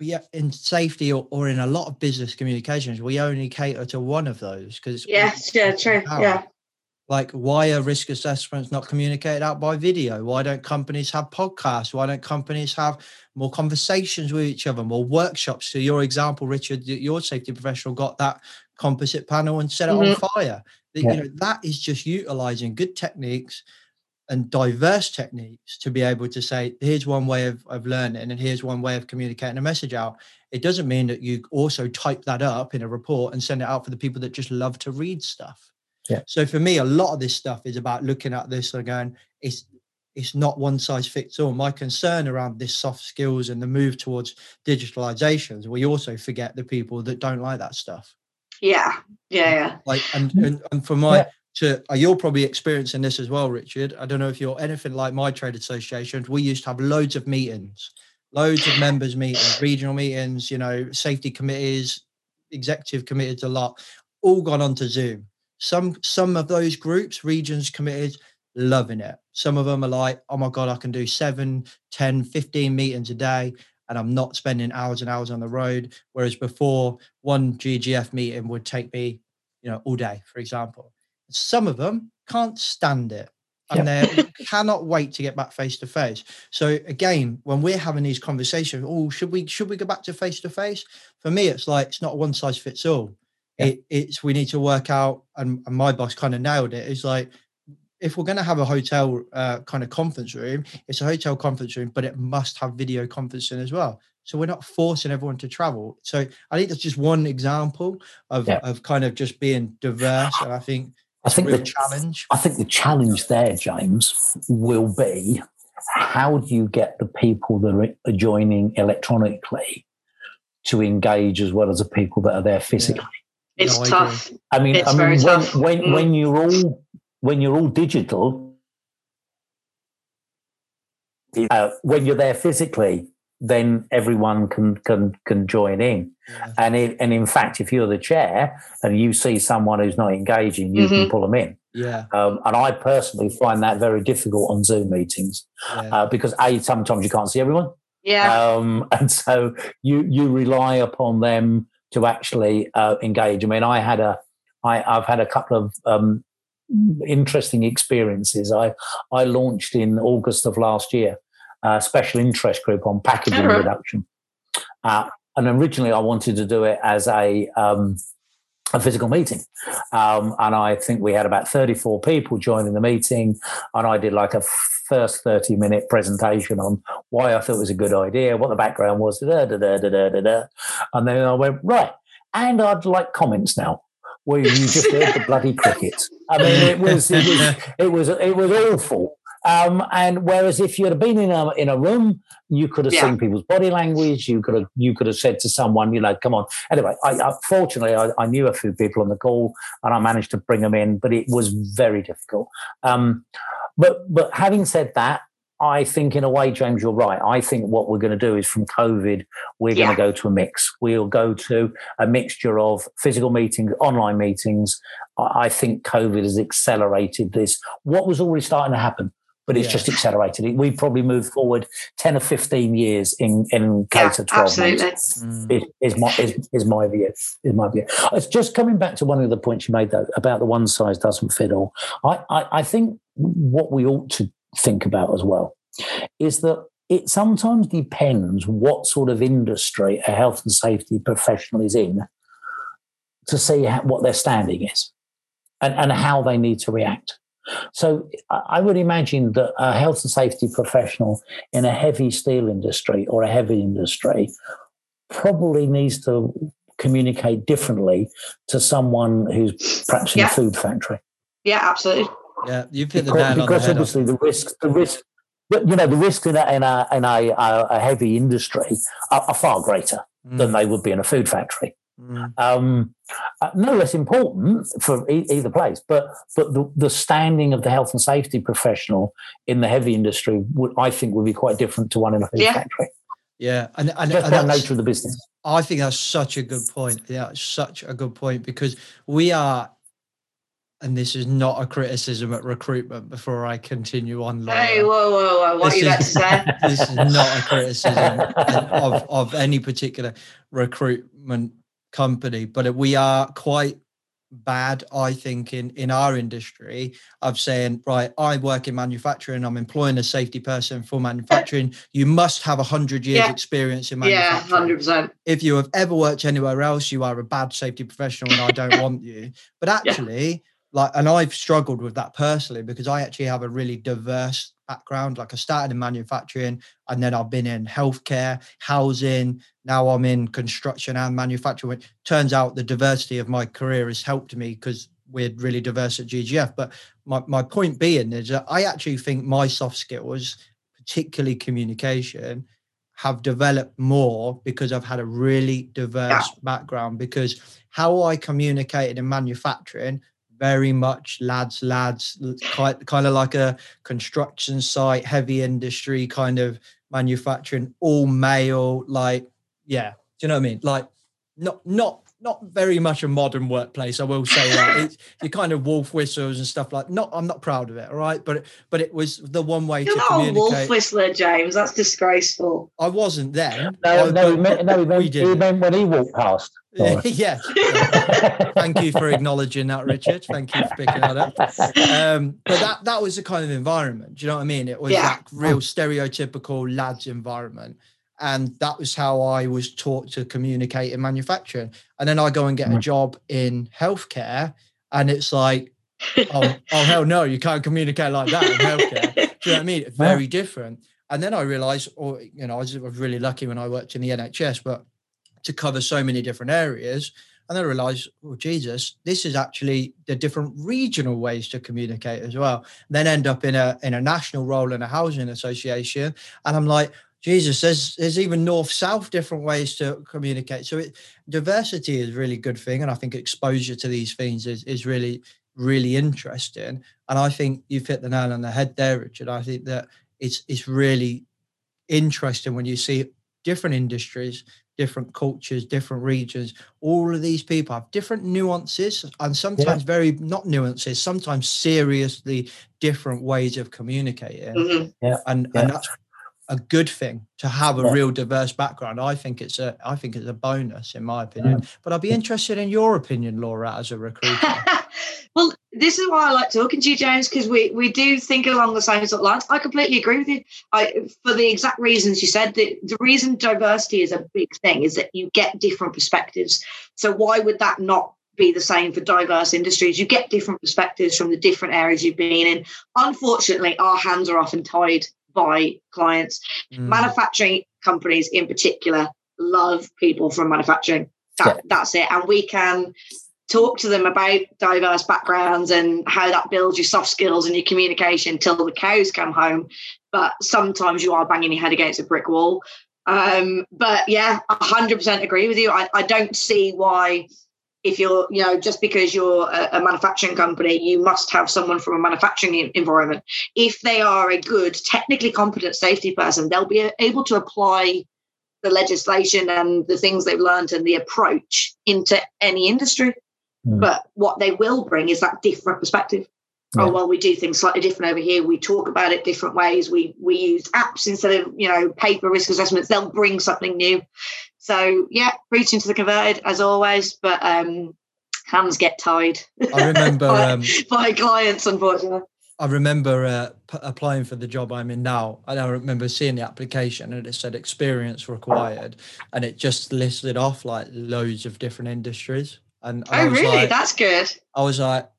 yeah in safety or, or in a lot of business communications we only cater to one of those because Yes, yeah, true. Yeah. like why are risk assessments not communicated out by video why don't companies have podcasts why don't companies have more conversations with each other more workshops so your example richard your safety professional got that composite panel and set it Mhm. on fire. That, Yeah. You know, that is just utilizing good techniques and diverse techniques to be able to say, here's one way of, of learning and here's one way of communicating a message out. It doesn't mean that you also type that up in a report and send it out for the people that just love to read stuff. Yeah. So for me, a lot of this stuff is about looking at this and going, it's it's not one size fits all. My concern around this soft skills and the move towards digitalization is we also forget the people that don't like that stuff. Yeah, yeah, yeah. Like and and, and for my Yeah. To uh, you're probably experiencing this as well, Richard. I don't know if you're anything like my trade associations. We used to have loads of meetings, loads of members meetings, regional meetings, you know, safety committees, executive committees, a lot, all gone onto Zoom. Some some of those groups, regions, committees, loving it. Some of them are like, oh my God, I can do seven, 10, 15 meetings a day. And I'm not spending hours and hours on the road. Whereas before, one GGF meeting would take me, you know, all day, for example. Some of them can't stand it and they cannot wait to get back face to face. So again, when we're having these conversations, oh, should we should we go back to face to face? For me, it's like it's not one size fits all. It, it's we need to work out, and, and my boss kind of nailed it. It's like if we're going to have a hotel uh, kind of conference room, it's a hotel conference room, but it must have video conferencing as well. So we're not forcing everyone to travel. So I think that's just one example of, of kind of just being diverse. And I think I think real the challenge. I think the challenge there, James, will be how do you get the people that are joining electronically to engage as well as the people that are there physically? It's No, I tough. I mean, It's I mean, very when, tough. when Mm. when you're all when you're all digital, uh, when you're there physically, then everyone can can can join in. Yeah. And it, and in fact, if you're the chair and you see someone who's not engaging, you can Mhm. pull them in. Yeah. Um, and I personally find that very difficult on Zoom meetings yeah. uh, because a sometimes you can't see everyone, Yeah, um, and so you you rely upon them to actually uh, engage. I mean, I had a I, I've had a couple of um, interesting experiences. I I launched in August of last year a special interest group on packaging Alright. reduction, uh, and originally I wanted to do it as a um, a physical meeting. Um, and I think we had about 34 people joining the meeting. And I did like a first 30 minute presentation on why I thought it was a good idea, what the background was, da, da, da, da, da, da, da. and then I went, right. And I'd like comments now. Where you just heard the bloody crickets. I mean, it was it was it was it was awful. Um, and whereas if you had been in a in a room, you could have Yeah. seen people's body language. You could have you could have said to someone, you know, come on. Anyway, I, I fortunately I, I knew a few people on the call, and I managed to bring them in, but it was very difficult. Um, but but having said that, I think in a way, James, you're right. I think what we're going to do is from COVID, we're going to go to a mix. We'll go to a mixture of physical meetings, online meetings. I I think COVID has accelerated this. What was already starting to happen, but it's Yeah. just accelerated. We've probably moved forward 10 or 15 years in, in yeah, case of 12 absolutely. months. Mm. Is, is my is, is my view. Is my view. It's just coming back to one of the points you made though about the one size doesn't fit all. I, I, I think what we ought to think about as well is that it sometimes depends what sort of industry a health and safety professional is in to see how, what their standing is and, and how they need to react. So I I would imagine that a health and safety professional in a heavy steel industry or a heavy industry probably needs to communicate differently to someone who's perhaps in Yeah. a food factory Yeah, absolutely. Yeah. You've hit the because, nail on the because head. I obviously the risk, the risk, but, you know, the risks in a in a in a, a, a heavy industry are, are far greater Mm, than they would be in a food factory. Mm, Um, uh, no less important for e- either place, but but the, the standing of the health and safety professional in the heavy industry would I think would be quite different to one in a food Yeah. factory. yeah. And, and, Just and by nature of the business. I think that's such a good point. Yeah, it's such a good point because we are, and this is not a criticism at recruitment before I continue on. Laura. Hey, whoa, whoa, whoa! What This are you about to is- say? this is not a criticism of, of any particular recruitment company, but we are quite bad, I think, in, in our industry of saying, right, I work in manufacturing, I'm employing a safety person for manufacturing. You must have a hundred years Yeah. experience in manufacturing. Yeah, hundred percent. If you have ever worked anywhere else, you are a bad safety professional and I don't want you. But actually, like, and I've struggled with that personally because I actually have a really diverse background. Like I started in manufacturing and then I've been in healthcare, housing. Now I'm in construction and manufacturing. Turns out the diversity of my career has helped me because we're really diverse at GGF. But my, my point being is that I actually think my soft skills, particularly communication, have developed more because I've had a really diverse background. Because how I communicated in manufacturing, very much lads, lads, kind, kind of like a construction site, heavy industry kind of manufacturing, all male, like, yeah, do you know what I mean? Like, not, not, not very much a modern workplace. I will say that it's you kind of wolf whistles and stuff like. Not, I'm not proud of it. All right, but but it was the one way You're to not a communicate. wolf whistler, James. That's disgraceful. I wasn't then. No, I- no, he but- meant, no, he meant, he didn't. meant when he walked past. Laura. yeah. Thank you for acknowledging that, Richard. Thank you for picking that up. Um, but that that was the kind of environment. Do you know what I mean? It was Yeah. that real stereotypical lads environment. And that was how I was taught to communicate in manufacturing. And then I go and get a Mhm. job in healthcare, and it's like, oh, oh hell no, you can't communicate like that in healthcare. Do you know what I mean? Very different. And then I realized, or you know, I was really lucky when I worked in the NHS, but to cover so many different areas. And then I realized, oh Jesus, this is actually the different regional ways to communicate as well. Then end up in a in a national role in a housing association, and I'm like, Jesus, there's there's even north south different ways to communicate. So it, diversity is a really good thing, and I think exposure to these things is is really really interesting. And I think you've hit the nail on the head there, Richard. I think that it's it's really interesting when you see different industries, different cultures, different regions. All of these people have different nuances and sometimes very not nuances, sometimes seriously different ways of communicating. Mhm. And Yeah. and that's a good thing to have a Yeah. real diverse background. I think it's a I think it's a bonus in my opinion. But I'd be interested in your opinion, Laura, as a recruiter. well, this is why I like talking to you, James, because we, we do think along the same sort of lines. I completely agree with you. I for the exact reasons you said. The, the reason diversity is a big thing is that you get different perspectives. So why would that not be the same for diverse industries? You get different perspectives from the different areas you've been in. Unfortunately, our hands are often tied by clients. Mm. Manufacturing companies in particular love people from manufacturing. That, Yeah. That's it. And we can talk to them about diverse backgrounds and how that builds your soft skills and your communication till the cows come home. But sometimes you are banging your head against a brick wall. Um, but yeah, I 100% agree with you. I, I don't see why, if you're, you know, just because you're a, manufacturing company, you must have someone from a manufacturing environment. If they are a good, technically competent safety person, they'll be able to apply the legislation and the things they've learned and the approach into any industry. Mm. But what they will bring is that different perspective. Oh well, we do things slightly different over here. We talk about it different ways. We we use apps instead of you know paper risk assessments. They'll bring something new. So yeah, preaching to the converted as always, but um, hands get tied I remember by, um, by clients, unfortunately. I remember uh, p- applying for the job I'm in now, and I remember seeing the application, and it said experience required, and it just listed off like loads of different industries. And, Oh really? like, That's good. I was like,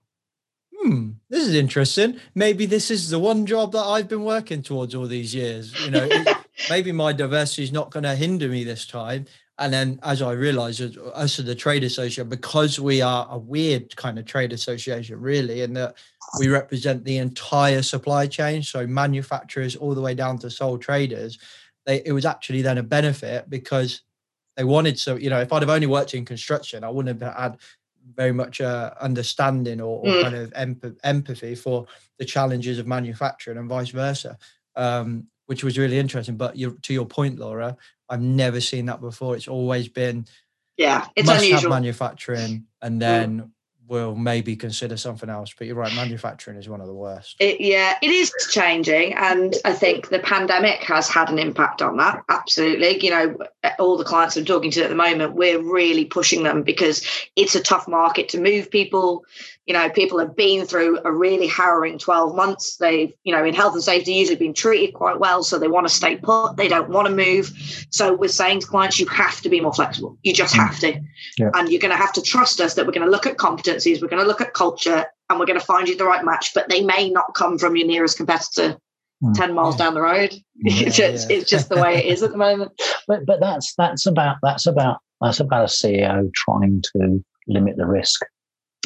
hmm, this is interesting. Maybe this is the one job that I've been working towards all these years. You know, maybe my diversity is not going to hinder me this time. And then, as I realized, as- us to the trade association, because we are a weird kind of trade association, really, in that we represent the entire supply chain, so manufacturers all the way down to sole traders. They, it was actually then a benefit because they wanted so you know if I'd have only worked in construction, I wouldn't have had very much uh, understanding or, or Mm. kind of emp- empathy for the challenges of manufacturing and vice versa, um, which was really interesting. But you, to your point, Laura, I've never seen that before. It's always been Yeah, it's must have unusual. manufacturing, and then will maybe consider something else. But you're right, manufacturing is one of the worst. It, yeah, it is changing, and I think the pandemic has had an impact on that. Absolutely, you know, all the clients I'm talking to at the moment, we're really pushing them because it's a tough market to move people. You know, people have been through a really harrowing 12 months. They've, you know, in health and safety, usually been treated quite well, so they want to stay put. They don't want to move. So we're saying to clients, you have to be more flexible. You just have to, Yeah. and you're going to have to trust us that we're going to look at competencies, we're going to look at culture, and we're going to find you the right match. But they may not come from your nearest competitor Mm. 10 miles Yeah. down the road. Yeah, it's, just, yeah. it's just the way it is at the moment. But but that's that's about that's about that's about a CEO trying to limit the risk.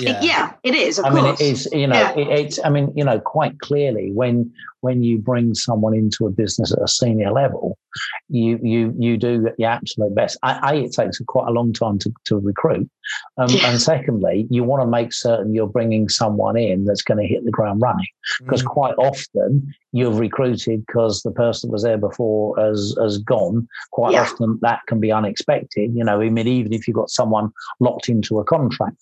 Yeah, it is, of I mean, course. it is you know Yeah. it, it's I mean you know quite clearly when when you bring someone into a business at a senior level, you you you do your absolute best. I, a it takes quite a long time to to recruit, um, Yeah. and secondly, you want to make certain you're bringing someone in that's going to hit the ground running because Mm. quite often you've recruited because the person that was there before has has gone. Quite Yeah. often that can be unexpected. You know, I mean, even if you've got someone locked into a contract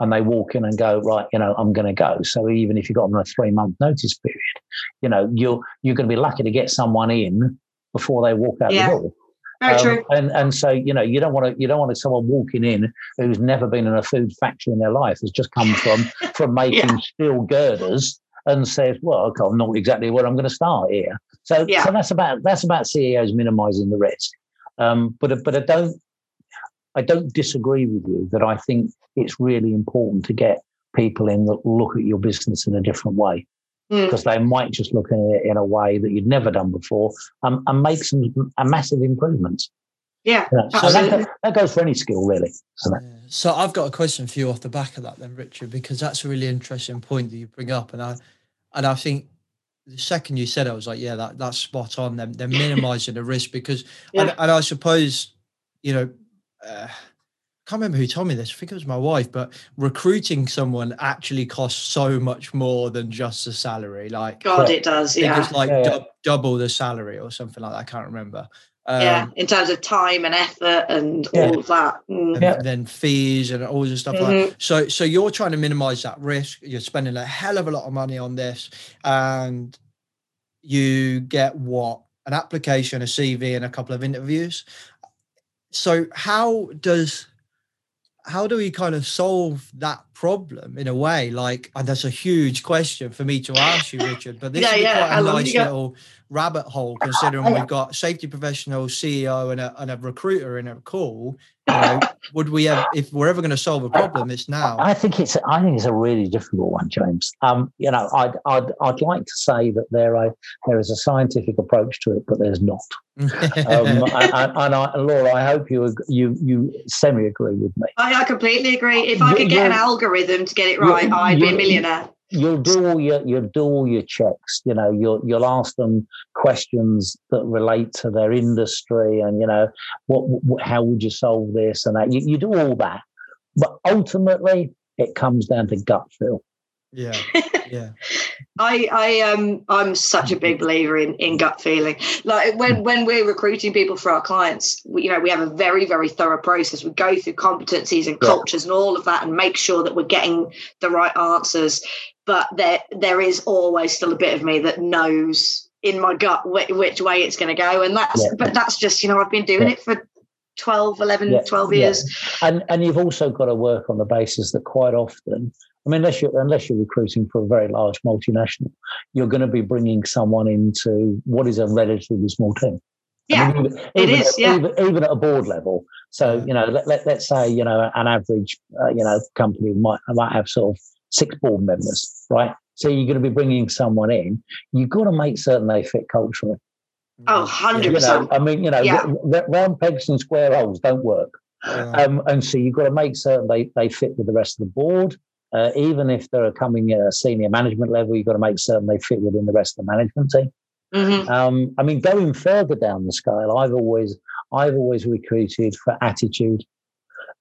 and they walk in and go, right, you know, I'm going to go. So even if you've got them a three month notice period, you know, you're you're going to be lucky to get someone in before they walk out Yeah. the door. Very Um, true. And and so you know you don't want to you don't want someone walking in who's never been in a food factory in their life has just come from from making steel girders and says, well, I'm not exactly where I'm going to start here. So Yeah. so that's about that's about CEOs minimising the risk. Um, but but I don't I don't disagree with you that I think it's really important to get people in that look at your business in a different way Mm. because they might just look at it in a way that you'd never done before um, and make some a massive improvements. Yeah, You know, so that, that goes for any skill, really. So Yeah. So I've got a question for you off the back of that, then, Richard, because that's a really interesting point that you bring up, and I and I think the second you said, it, I was like, yeah, that that's spot on. They're, they're minimising the risk because, and, Yeah. and I suppose, you know, uh, I can't remember who told me this. I think it was my wife, but recruiting someone actually costs so much more than just the salary. Like, God, it does. I think Yeah. it's like Yeah, yeah. dub- double the salary or something like that. I can't remember. Um, yeah, in terms of time and effort and Yeah. all of that. Mm. and Yeah. then fees and all this stuff like Mhm. that. So so you're trying to minimize that risk. You're spending a hell of a lot of money on this, and you get what an application, a CV, and a couple of interviews. So how does how do we kind of solve that problem in a way? Like, and that's a huge question for me to ask you, Richard. But this Yeah, is yeah. quite How a nice little rabbit hole, considering we've got safety professional, CEO, and a, and a recruiter in a call. You know, would we have if we're ever going to solve a problem? It's now. I think it's I think it's a really difficult one, James. Um, you know, I'd I'd I'd like to say that there are there is a scientific approach to it, but there's not. Um, and, and, and I, Laura, I hope you you you semi agree with me. I, I completely agree. If I could get an algorithm to get it right, I'd be a millionaire. You'll do all your you'll do all your checks. You know, you'll you'll ask them questions that relate to their industry, and you know, what, what how would you solve this and that. You, you do all that, but ultimately, it comes down to gut feel. yeah, yeah, I, I um I'm such a big believer in, in gut feeling. Like when when we're recruiting people for our clients, we, you know, we have a very very thorough process. We go through competencies and Yeah. cultures and all of that, and make sure that we're getting the right answers. But there there is always still a bit of me that knows in my gut which, which way it's going to go, and that's Yeah. but that's just you know I've been doing Yeah. it for 12, 11, Yeah, 12 yeah. years. and and you've also got to work on the basis that quite often, I mean, unless you're unless you're recruiting for a very large multinational, you're going to be bringing someone into what is a relatively small team. I Yeah, mean, even, it even is, At, yeah. even, even at a board level. So you know, let, let let's say you know an average uh, you know company might might have sort of six board members, right? So you're going to be bringing someone in. You've got to make certain they fit culturally. Oh, 100%. You know, I mean, you know, Yeah. r- r- round pegs and square holes don't work. yeah. Um, and so you've got to make certain they, they fit with the rest of the board. Uh, even if they're coming at a senior management level, you've got to make certain they fit within the rest of the management team. Mhm. Um, I mean, going further down the scale, I've always I've always recruited for attitude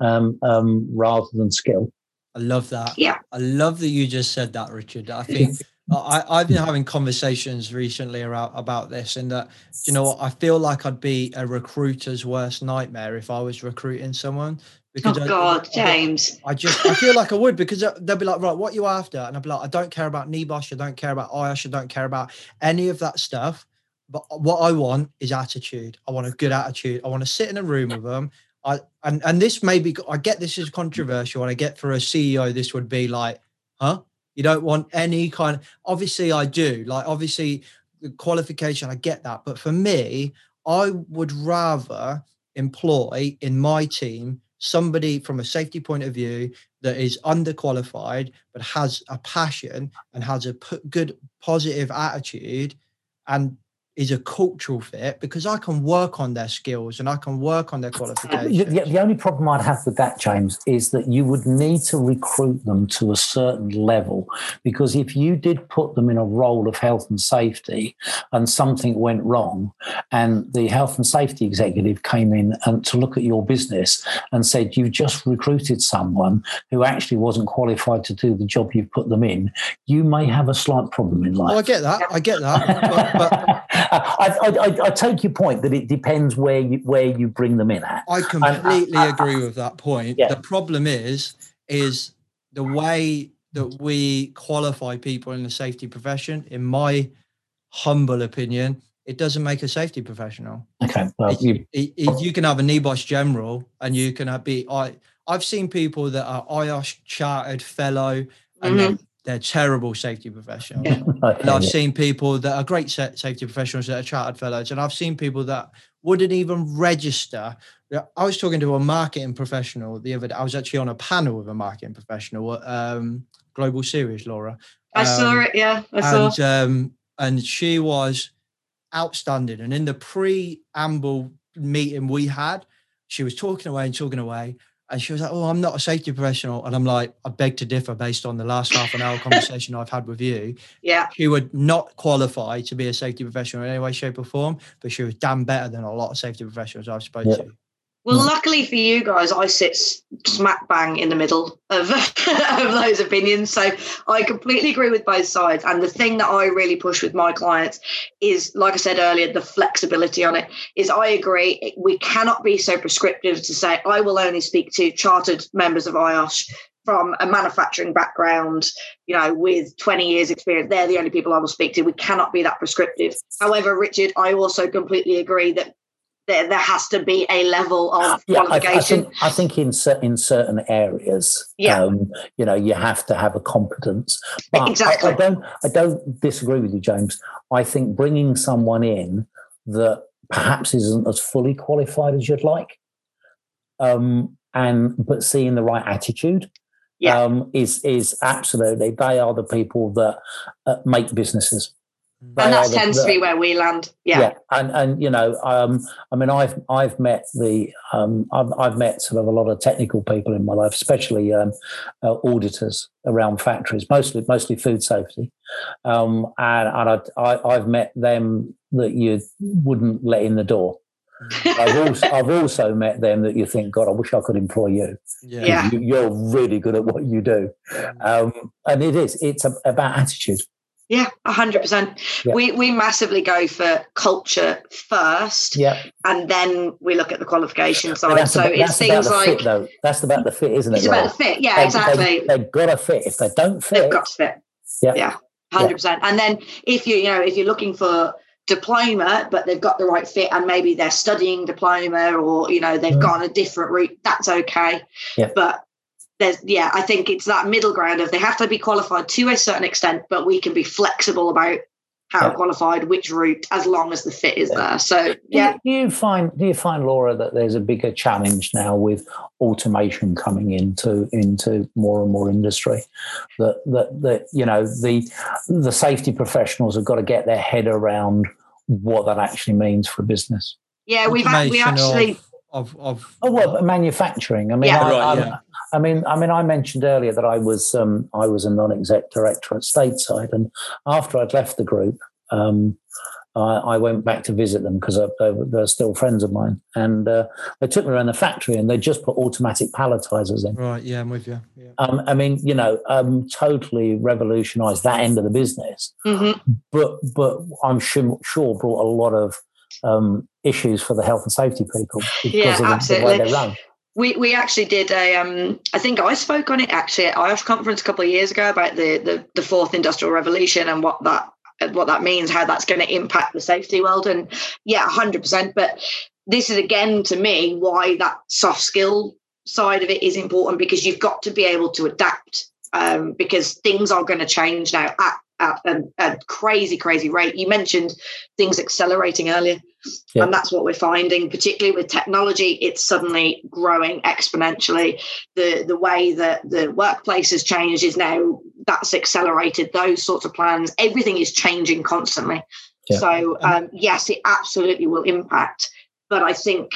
um, um, rather than skill. I love that. Yeah. I love that you just said that, Richard. I think I, I've been having conversations recently about, about this, and that you know what, I feel like I'd be a recruiter's worst nightmare if I was recruiting someone Because oh I- God, I- I- James. I just I feel like I would because uh, they'll be like, right, what you after? And I'll be like, I don't care about NEBOSH, I don't care about IOSH, I don't care about any of that stuff. But what I want is attitude. I want a good attitude. I want to sit in a room with them. I and and this may be I get this is controversial, and I get for a CEO this would be like, huh? You don't want any kind of obviously I do. Like obviously the qualification, I get that. But for me, I would rather employ in my team somebody from a safety point of view that is underqualified but has a passion and has a p- good positive attitude and is a cultural fit because I can work on their skills and I can work on their qualifications. the- the only problem I'd have with that, James, is that you would need to recruit them to a certain level. Because if you did put them in a role of health and safety and something went wrong, and the health and safety executive came in and to look at your business and said, You've just recruited someone who actually wasn't qualified to do the job you've put them in, you may have a slight problem in life. Oh, I get that. I get that. But, but I, I, I, I take your point that it depends where you where you bring them in at. I uh, completely uh, agree with that point. Yeah. The problem is, is the way that we qualify people in the safety profession, in my humble opinion, it doesn't make a safety professional. Okay, well, It- you, it- it- you can have a NEBOSH general and you can have be I I've seen people that are IOSH chartered fellow and mm-hmm. they're, they're terrible safety professionals. okay, And I've yeah. seen people that are great safety professionals that are chartered fellows, and I've seen people that wouldn't even register. I was talking to a marketing professional the other day. I was actually on a panel with a marketing professional um, Global Series, Laura. I saw Um, it. Yeah, I saw. and um, and she was outstanding. And in the preamble meeting we had, she was talking away and talking away. And she was like, Oh, I'm not a safety professional. And I'm like, I beg to differ based on the last half an hour conversation I've had with you. yeah. She would not qualify to be a safety professional in any way, shape, or form, but she was damn better than a lot of safety professionals I've spoken Yeah. to. Well, luckily for you guys, I sit smack bang in the middle of, of those opinions. So I completely agree with both sides. And the thing that I really push with my clients is, like I said earlier, the flexibility on it. Is I agree, we cannot be so prescriptive to say, I will only speak to chartered members of IOSH from a manufacturing background, you know, with 20 years experience. They're the only people I will speak to. We cannot be that prescriptive. However, Richard, I also completely agree that there, there has to be a level of yeah, I, I qualification. think I think in in certain areas, Yeah. um, you know, you have to have a competence. But I- Exactly. I, don't I don't disagree with you, James. I think bringing someone in that perhaps isn't as fully qualified as you'd like, um, and but seeing the right attitude. Yeah. Um, is is absolutely they are the people that uh, make businesses. They and that the- tends the- to be where we land. Yeah. yeah. and and you know, um, I mean, I've I've met the um, I've I've met sort of a lot of technical people in my life, especially um, uh, auditors around factories, mostly mostly food safety, um, and and I, I I've met them that you wouldn't let in the door. I've also I've also met them that you think, God, I wish I could employ you. Yeah. Yeah. You- You're really good at what you do, um, and it is. It's a, about attitude. Yeah, hundred percent. Yeah. We we massively go for culture first, Yeah, and then we look at the qualification side. that's, So about, it's about things the like fit, though. That's about the fit, isn't it? it's about Laura? the fit. Yeah, They- exactly. They, they've got to fit. If they don't fit, They've got to fit. Yeah. yeah, hundred percent. And then if you you know if you're looking for diploma, but they've got the right fit, and maybe they're studying diploma, or you know they've Mm. gone a different route, that's okay. Yeah. But there's yeah, I think it's that middle ground of they have to be qualified to a certain extent, but we can be flexible about how Yeah. qualified, which route, as long as the fit is there. So Do yeah, you, do you find do you find Laura that there's a bigger challenge now with automation coming into into more and more industry that that that you know the the safety professionals have got to get their head around what that actually means for a business. yeah, we've had, we Automation actually of, of, of Oh well, but manufacturing. I mean, Yeah. I, Right, I'm- yeah. I mean, I mean, I mentioned earlier that I was um, I was a non-exec director at Stateside, and after I'd left the group, um, I, I went back to visit them because they're, they're still friends of mine, and uh, they took me around the factory, and they just put automatic palletizers in. right, yeah, I'm with you. Yeah. Um, I mean, you know, um, totally revolutionised that end of the business, mhm. but but I'm sure, sure brought a lot of um, issues for the health and safety people because Yeah, of the, the way absolutely. they run. we we actually did a um I think I spoke on it actually at IOSH conference a couple of years ago about the the, the fourth industrial revolution and what that what that means, how that's going to impact the safety world. And yeah, hundred percent. But this is again to me why that soft skill side of it is important because you've got to be able to adapt um, because things are going to change now at, at a, a, crazy, crazy rate. You mentioned things accelerating earlier, yeah. and that's what we're finding, particularly with technology. It's suddenly growing exponentially. The the way that the workplace has changed is now that's accelerated those sorts of plans. Everything is changing constantly. Yeah. So um, yes, it absolutely will impact, but I think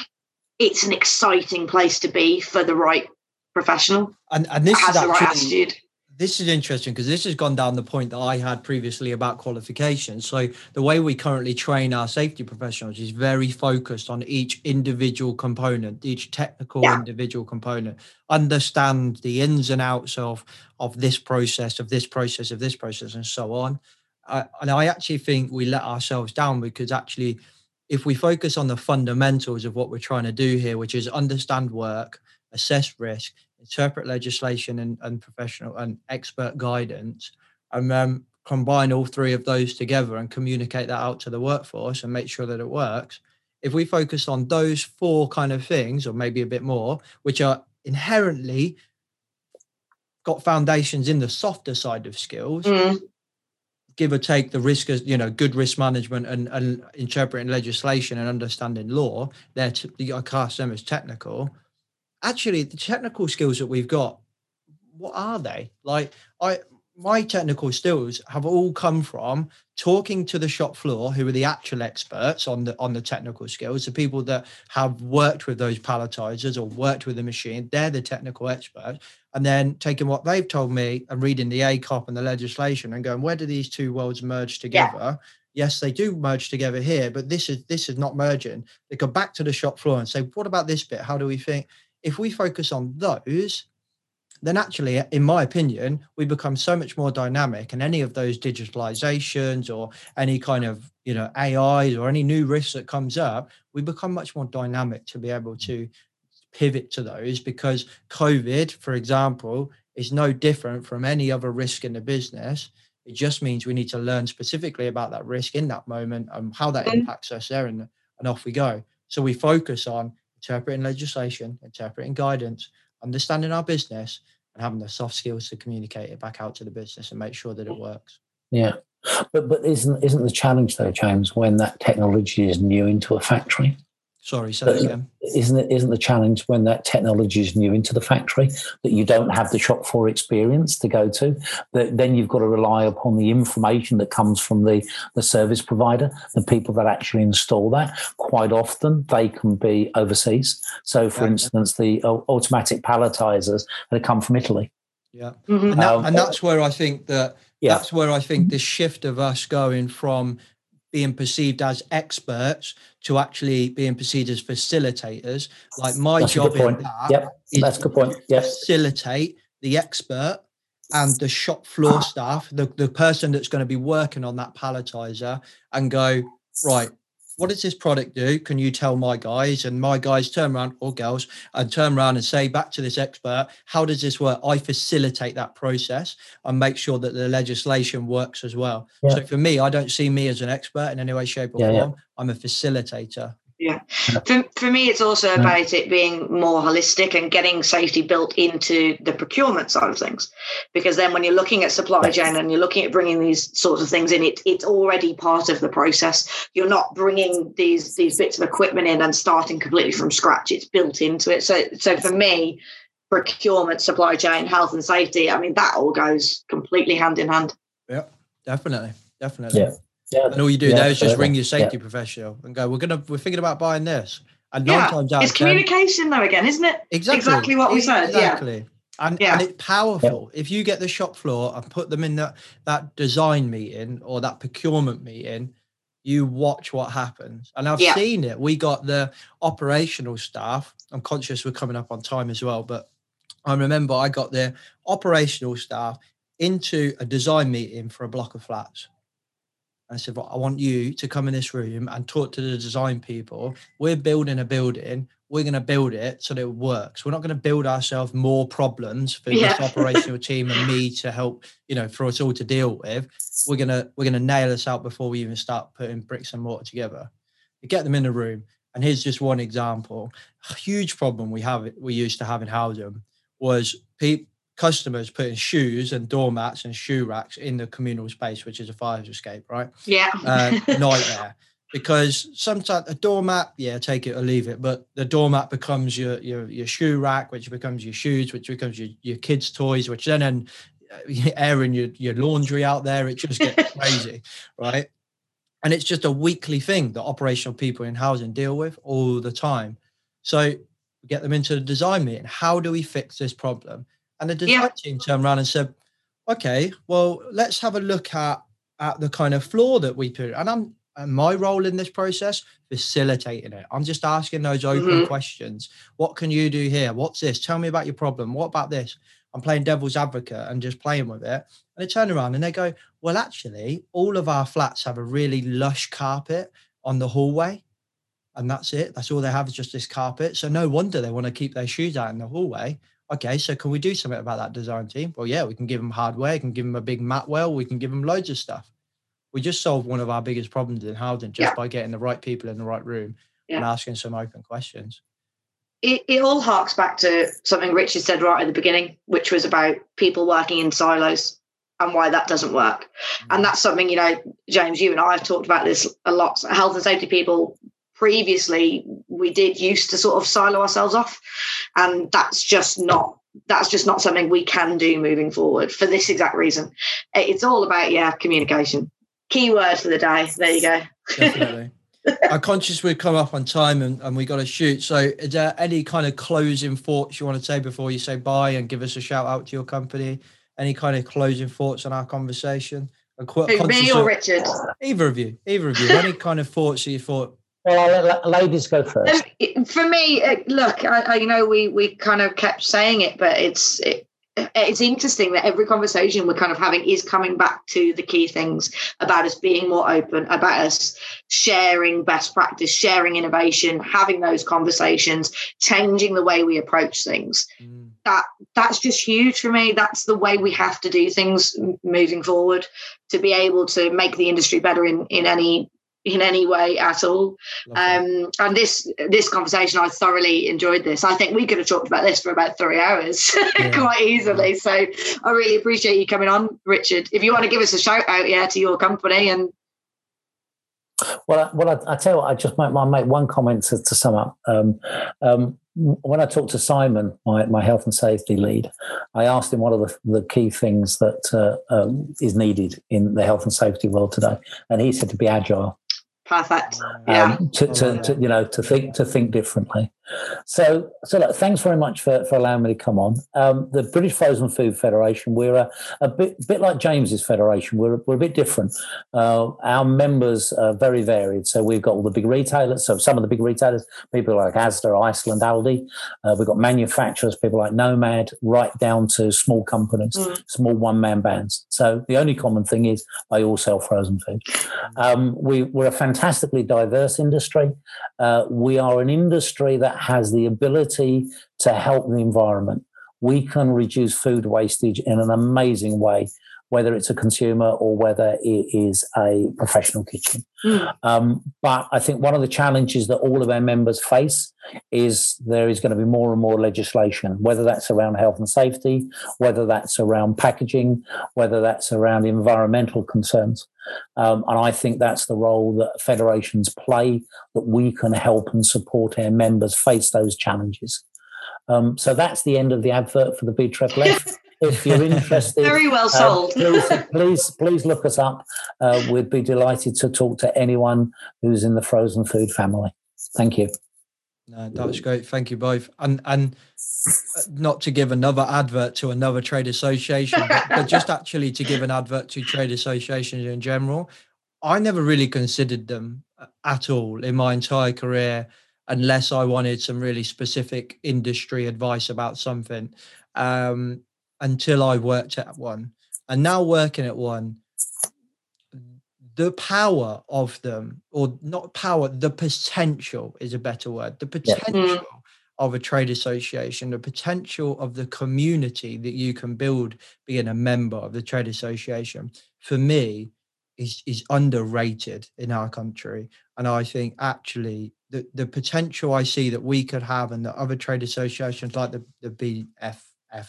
it's an exciting place to be for the right professional. And, and this is actually, right this is interesting because this has gone down the point that I had previously about qualifications. So the way we currently train our safety professionals is very focused on each individual component, each technical yeah. individual component. Understand the ins and outs of of this process, of this process, of this process, and so on. Uh, and I actually think we let ourselves down because actually, if we focus on the fundamentals of what we're trying to do here, which is understand work, assess risk, interpret legislation and, and professional and expert guidance, and um, combine all three of those together and communicate that out to the workforce and make sure that it works. If we focus on those four kind of things, or maybe a bit more, which are inherently got foundations in the softer side of skills, mm. give or take the risk as you know, good risk management and, and interpreting legislation and understanding law, they're t- I cast them as technical actually the technical skills that we've got what are they? Like i my technical skills have all come from talking to the shop floor who are the actual experts on the on the technical skills the people that have worked with those palletizers or worked with the machine. They're the technical experts. And then taking what they've told me and reading the ACOP and the legislation and going where do these two worlds merge together? Yeah. yes they do merge together here but this is this is not merging. They go back to the shop floor and say what about this bit? How do we think if we focus on those, then actually, in my opinion, we become so much more dynamic. And any of those digitalizations or any kind of you know AIs or any new risks that comes up, we become much more dynamic to be able to pivot to those. Because COVID, for example, is no different from any other risk in the business. It just means we need to learn specifically about that risk in that moment and how that impacts us there, and, and off we go. So we focus on interpreting legislation, interpreting guidance, understanding our business, and having the soft skills to communicate it back out to the business and make sure that it works. Yeah. But but isn't isn't the challenge though, James, when that technology is new into a factory? Sorry, say that again. Isn't it isn't the challenge when that technology is new into the factory that you don't have the shop floor experience to go to? That then you've got to rely upon the information that comes from the, the service provider, the people that actually install that. Quite often they can be overseas. So for yeah. instance, the automatic palletizers that come from Italy. Yeah. Mm-hmm. And, that, um, and that's where I think that yeah. that's where I think the shift of us going from being perceived as experts to actually being perceived as facilitators. Like my that's job in that yep. that's a good point. Yes. Facilitate the expert and the shop floor staff, the, the person that's going to be working on that palletizer and go, right, what does this product do? Can you tell my guys? And my guys turn around or girls and turn around and say back to this expert, how does this work? I facilitate that process and make sure that the legislation works as well. Yeah. So for me, I don't see me as an expert in any way, shape, or yeah, form. Yeah. I'm a facilitator. Yeah. For, for me, it's also about it being more holistic and getting safety built into the procurement side of things. Because then when you're looking at supply chain and you're looking at bringing these sorts of things in, it, it's already part of the process. You're not bringing these, these bits of equipment in and starting completely from scratch. It's built into it. So, so for me, procurement, supply chain, health and safety, I mean, that all goes completely hand in hand. Yeah, definitely. Definitely. Yeah. Yeah, and all you do yeah, there is just ring your safety yeah. professional and go, "We're gonna, we're thinking about buying this." And nine yeah, times out, it's communication though again, isn't it? Exactly, exactly what we said. Exactly. Yeah. And, yeah. and it's powerful if you get the shop floor and put them in that that design meeting or that procurement meeting you watch what happens and i've yeah. seen it we got the operational staff i'm conscious we're coming up on time as well but i remember i got the operational staff into a design meeting for a block of flats And I said, well, I want you to come in this room and talk to the design people. We're building a building. We're going to build it so that it works. We're not going to build ourselves more problems for Yeah. this operational team and me to help, you know, for us all to deal with. We're gonna we're gonna nail this out before we even start putting bricks and mortar together. You get them in the room, and here's just one example. A huge problem we have we used to have in housing was pe- customers putting shoes and doormats and shoe racks in the communal space, which is a fire escape, right? Yeah. Uh, nightmare. Because sometimes a doormat, yeah, take it or leave it, but the doormat becomes your your your shoe rack, which becomes your shoes, which becomes your, your kids' toys, which then uh, airing your, your laundry out there, it just gets crazy, right? And it's just a weekly thing that operational people in housing deal with all the time. So we get them into the design meeting. How do we fix this problem? And the design Yeah. team turned around and said, okay, well, let's have a look at at the kind of floor that we put. And I'm and my role in this process, facilitating it. I'm just asking those open Mhm. questions. What can you do here? What's this? Tell me about your problem. What about this? I'm playing devil's advocate and just playing with it. And they turn around and they go, Well, actually, all of our flats have a really lush carpet on the hallway. And that's it. That's all they have is just this carpet. So no wonder they want to keep their shoes out in the hallway. Okay, so can we do something about that design team? Well, yeah, we can give them hardware, we can give them a big mat well, we can give them loads of stuff. We just solved one of our biggest problems in housing just Yeah. by getting the right people in the right room and asking some open questions. it, it all harks back to something Richard said right at the beginning, which was about people working in silos and why that doesn't work. And mm. that's something, you know, James, you and I have talked about this a lot. Health and safety people previously, we did used to sort of silo ourselves off. And that's just not that's just not something we can do moving forward for this exact reason. It's all about, yeah, communication. Key word for the day. There you go. Definitely. I'm conscious we've come up on time and, and we got to shoot. So, is there any kind of closing thoughts you want to say before you say bye and give us a shout out to your company? Any kind of closing thoughts on our conversation? Who, me or of- Richard? Either of you, either of you. Any kind of thoughts that you thought? Well, I'll let ladies go first. Um, for me, uh, look, I, I know we we kind of kept saying it, but it's it, it's interesting that every conversation we're kind of having is coming back to the key things about us being more open, about us sharing best practice, sharing innovation, having those conversations, changing the way we approach things. Mm, That that's just huge for me. That's the way we have to do things moving forward to be able to make the industry better in in any in any way at all. Um and this this conversation i thoroughly enjoyed this. I think we could have talked about this for about three hours Yeah. quite easily. So i really appreciate you coming on richard. If you want to give us a shout out yeah to your company and Well, I, well, I, I tell you what, I just might, might make one comment to, to sum up. Um, um, when I talked to Simon, my, my health and safety lead, I asked him what are the, the key things that uh, um, is needed in the health and safety world today, and he said to be agile, perfect yeah um, to, to, to you know to think to think differently. So, so look, thanks very much for, for allowing me to come on. Um, the British Frozen Food Federation, we're a, a bit bit like James's federation. We're we're a bit different. Uh, our members are very varied. So we've got all the big retailers. So some of the big retailers, people like Asda, Iceland, Aldi. Uh, we've got manufacturers, people like Nomad, right down to small companies, Mm. small one man bands. So the only common thing is they all sell frozen food. Um, we, we're a fantastically diverse industry. Uh, we are an industry that has the ability to help the environment. We can reduce food wastage in an amazing way, whether it's a consumer or whether it is a professional kitchen. Mm. Um, but I think one of the challenges that all of our members face is there is going to be more and more legislation, whether that's around health and safety, whether that's around packaging, whether that's around environmental concerns. Um, and I think that's the role that federations play, that we can help and support our members face those challenges. Um, so that's the end of the advert for the B triple F. If you're interested, very well um, sold please, please, please look us up. Uh, we'd be delighted to talk to anyone who's in the frozen food family. Thank you. No, that was great. Thank you both. And and uh, not to give another advert to another trade association, but, but just actually to give an advert to trade associations in general. I never really considered them uh, at all in my entire career, unless I wanted some really specific industry advice about something. Um, until I worked at one, and now working at one, the power of them, or not power, the potential is a better word. The mm. potential of a trade association, the potential of the community that you can build being a member of the trade association, for me, is is underrated in our country. And I think actually the, the potential I see that we could have and the other trade associations like the, the BFF,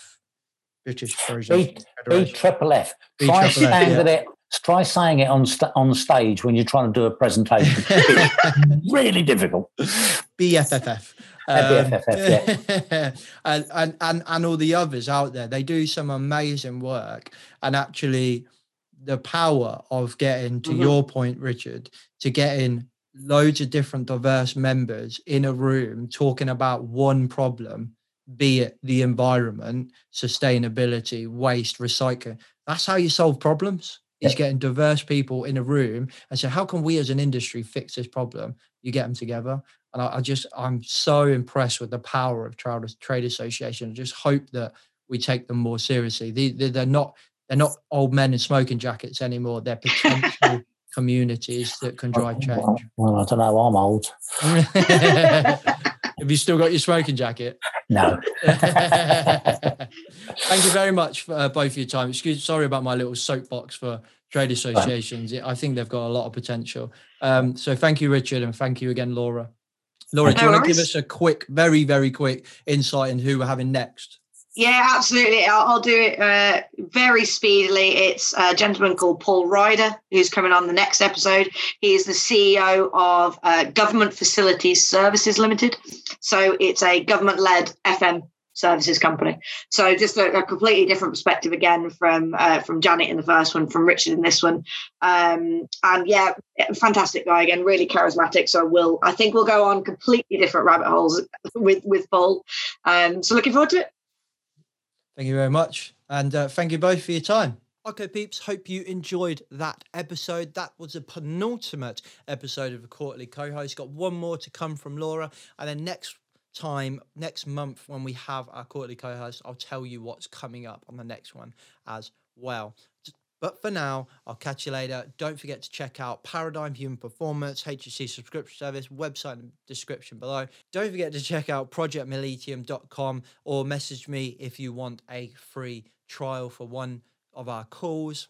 British B, B triple F. Try saying it. Try saying it on st- on stage when you're trying to do a presentation. really difficult. BFFF. Um, yeah. and, and, and, and all the others out there, they do some amazing work. And actually, the power of getting, to mm-hmm. your point, Richard, to getting loads of different diverse members in a room talking about one problem, be it the environment, sustainability, waste, recycling. That's how you solve problems. Is getting diverse people in a room and say, how can we as an industry fix this problem? You get them together. And I, I just, I'm so impressed with the power of trade, trade association. I just hope that we take them more seriously. They, they, they're not, they're not old men in smoking jackets anymore. They're potential communities that can drive change. Well, I don't know. I'm old. Have you still got your smoking jacket? No. Thank you very much for uh, both of your time. Excuse, sorry about my little soapbox for trade associations. I think they've got a lot of potential. Um, so thank you, Richard, and thank you again, Laura. Laura, do you want to give us a quick, very, very quick insight in who we're having next? Yeah, absolutely. I'll, I'll do it uh, very speedily. It's a gentleman called Paul Ryder who's coming on the next episode. He is the CEO of uh, Government Facilities Services Limited. So it's a government led FM services company. So just a, a, completely different perspective again from uh, from Janet in the first one, from Richard in this one. Um, and yeah, fantastic guy again, really charismatic. So we'll I think we'll go on completely different rabbit holes with with Paul. Um, so looking forward to it. Thank you very much, and uh, thank you both for your time. Okay, peeps, hope you enjoyed that episode. That was a penultimate episode of the Quarterly Co host. Got one more to come from Laura, and then next time next month when we have our quarterly co-host i'll tell you what's coming up on the next one as well but for now i'll catch you later. Don't forget to check out paradigm human performance HSE subscription service website in the description below. Don't forget to check out projectmiletium.com or message me if you want a free trial for one of our calls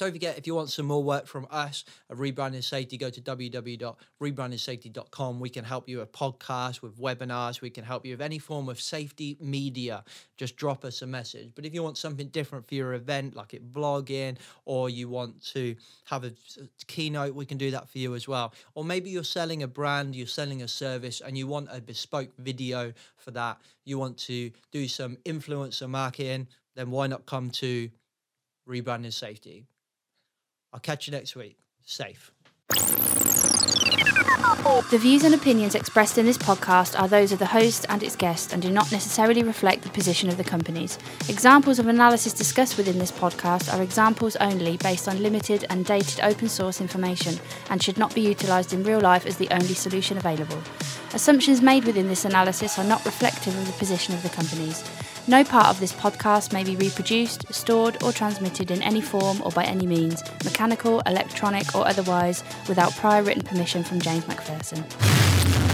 don't forget, if you want some more work from us at Rebranding Safety, go to www.rebrandingsafety.com. We can help you with podcasts, with webinars. We can help you with any form of safety media. Just drop us a message. But if you want something different for your event, like it blogging, or you want to have a keynote, we can do that for you as well. Or maybe you're selling a brand, you're selling a service, and you want a bespoke video for that. You want to do some influencer marketing, then why not come to Rebranding Safety? I'll catch you next week. Safe. The views and opinions expressed in this podcast are those of the host and its guest and do not necessarily reflect the position of the companies. Examples of analysis discussed within this podcast are examples only based on limited and dated open source information and should not be utilised in real life as the only solution available. Assumptions made within this analysis are not reflective of the position of the companies. No part of this podcast may be reproduced, stored, or transmitted in any form or by any means, mechanical, electronic, or otherwise, without prior written permission from James McPherson.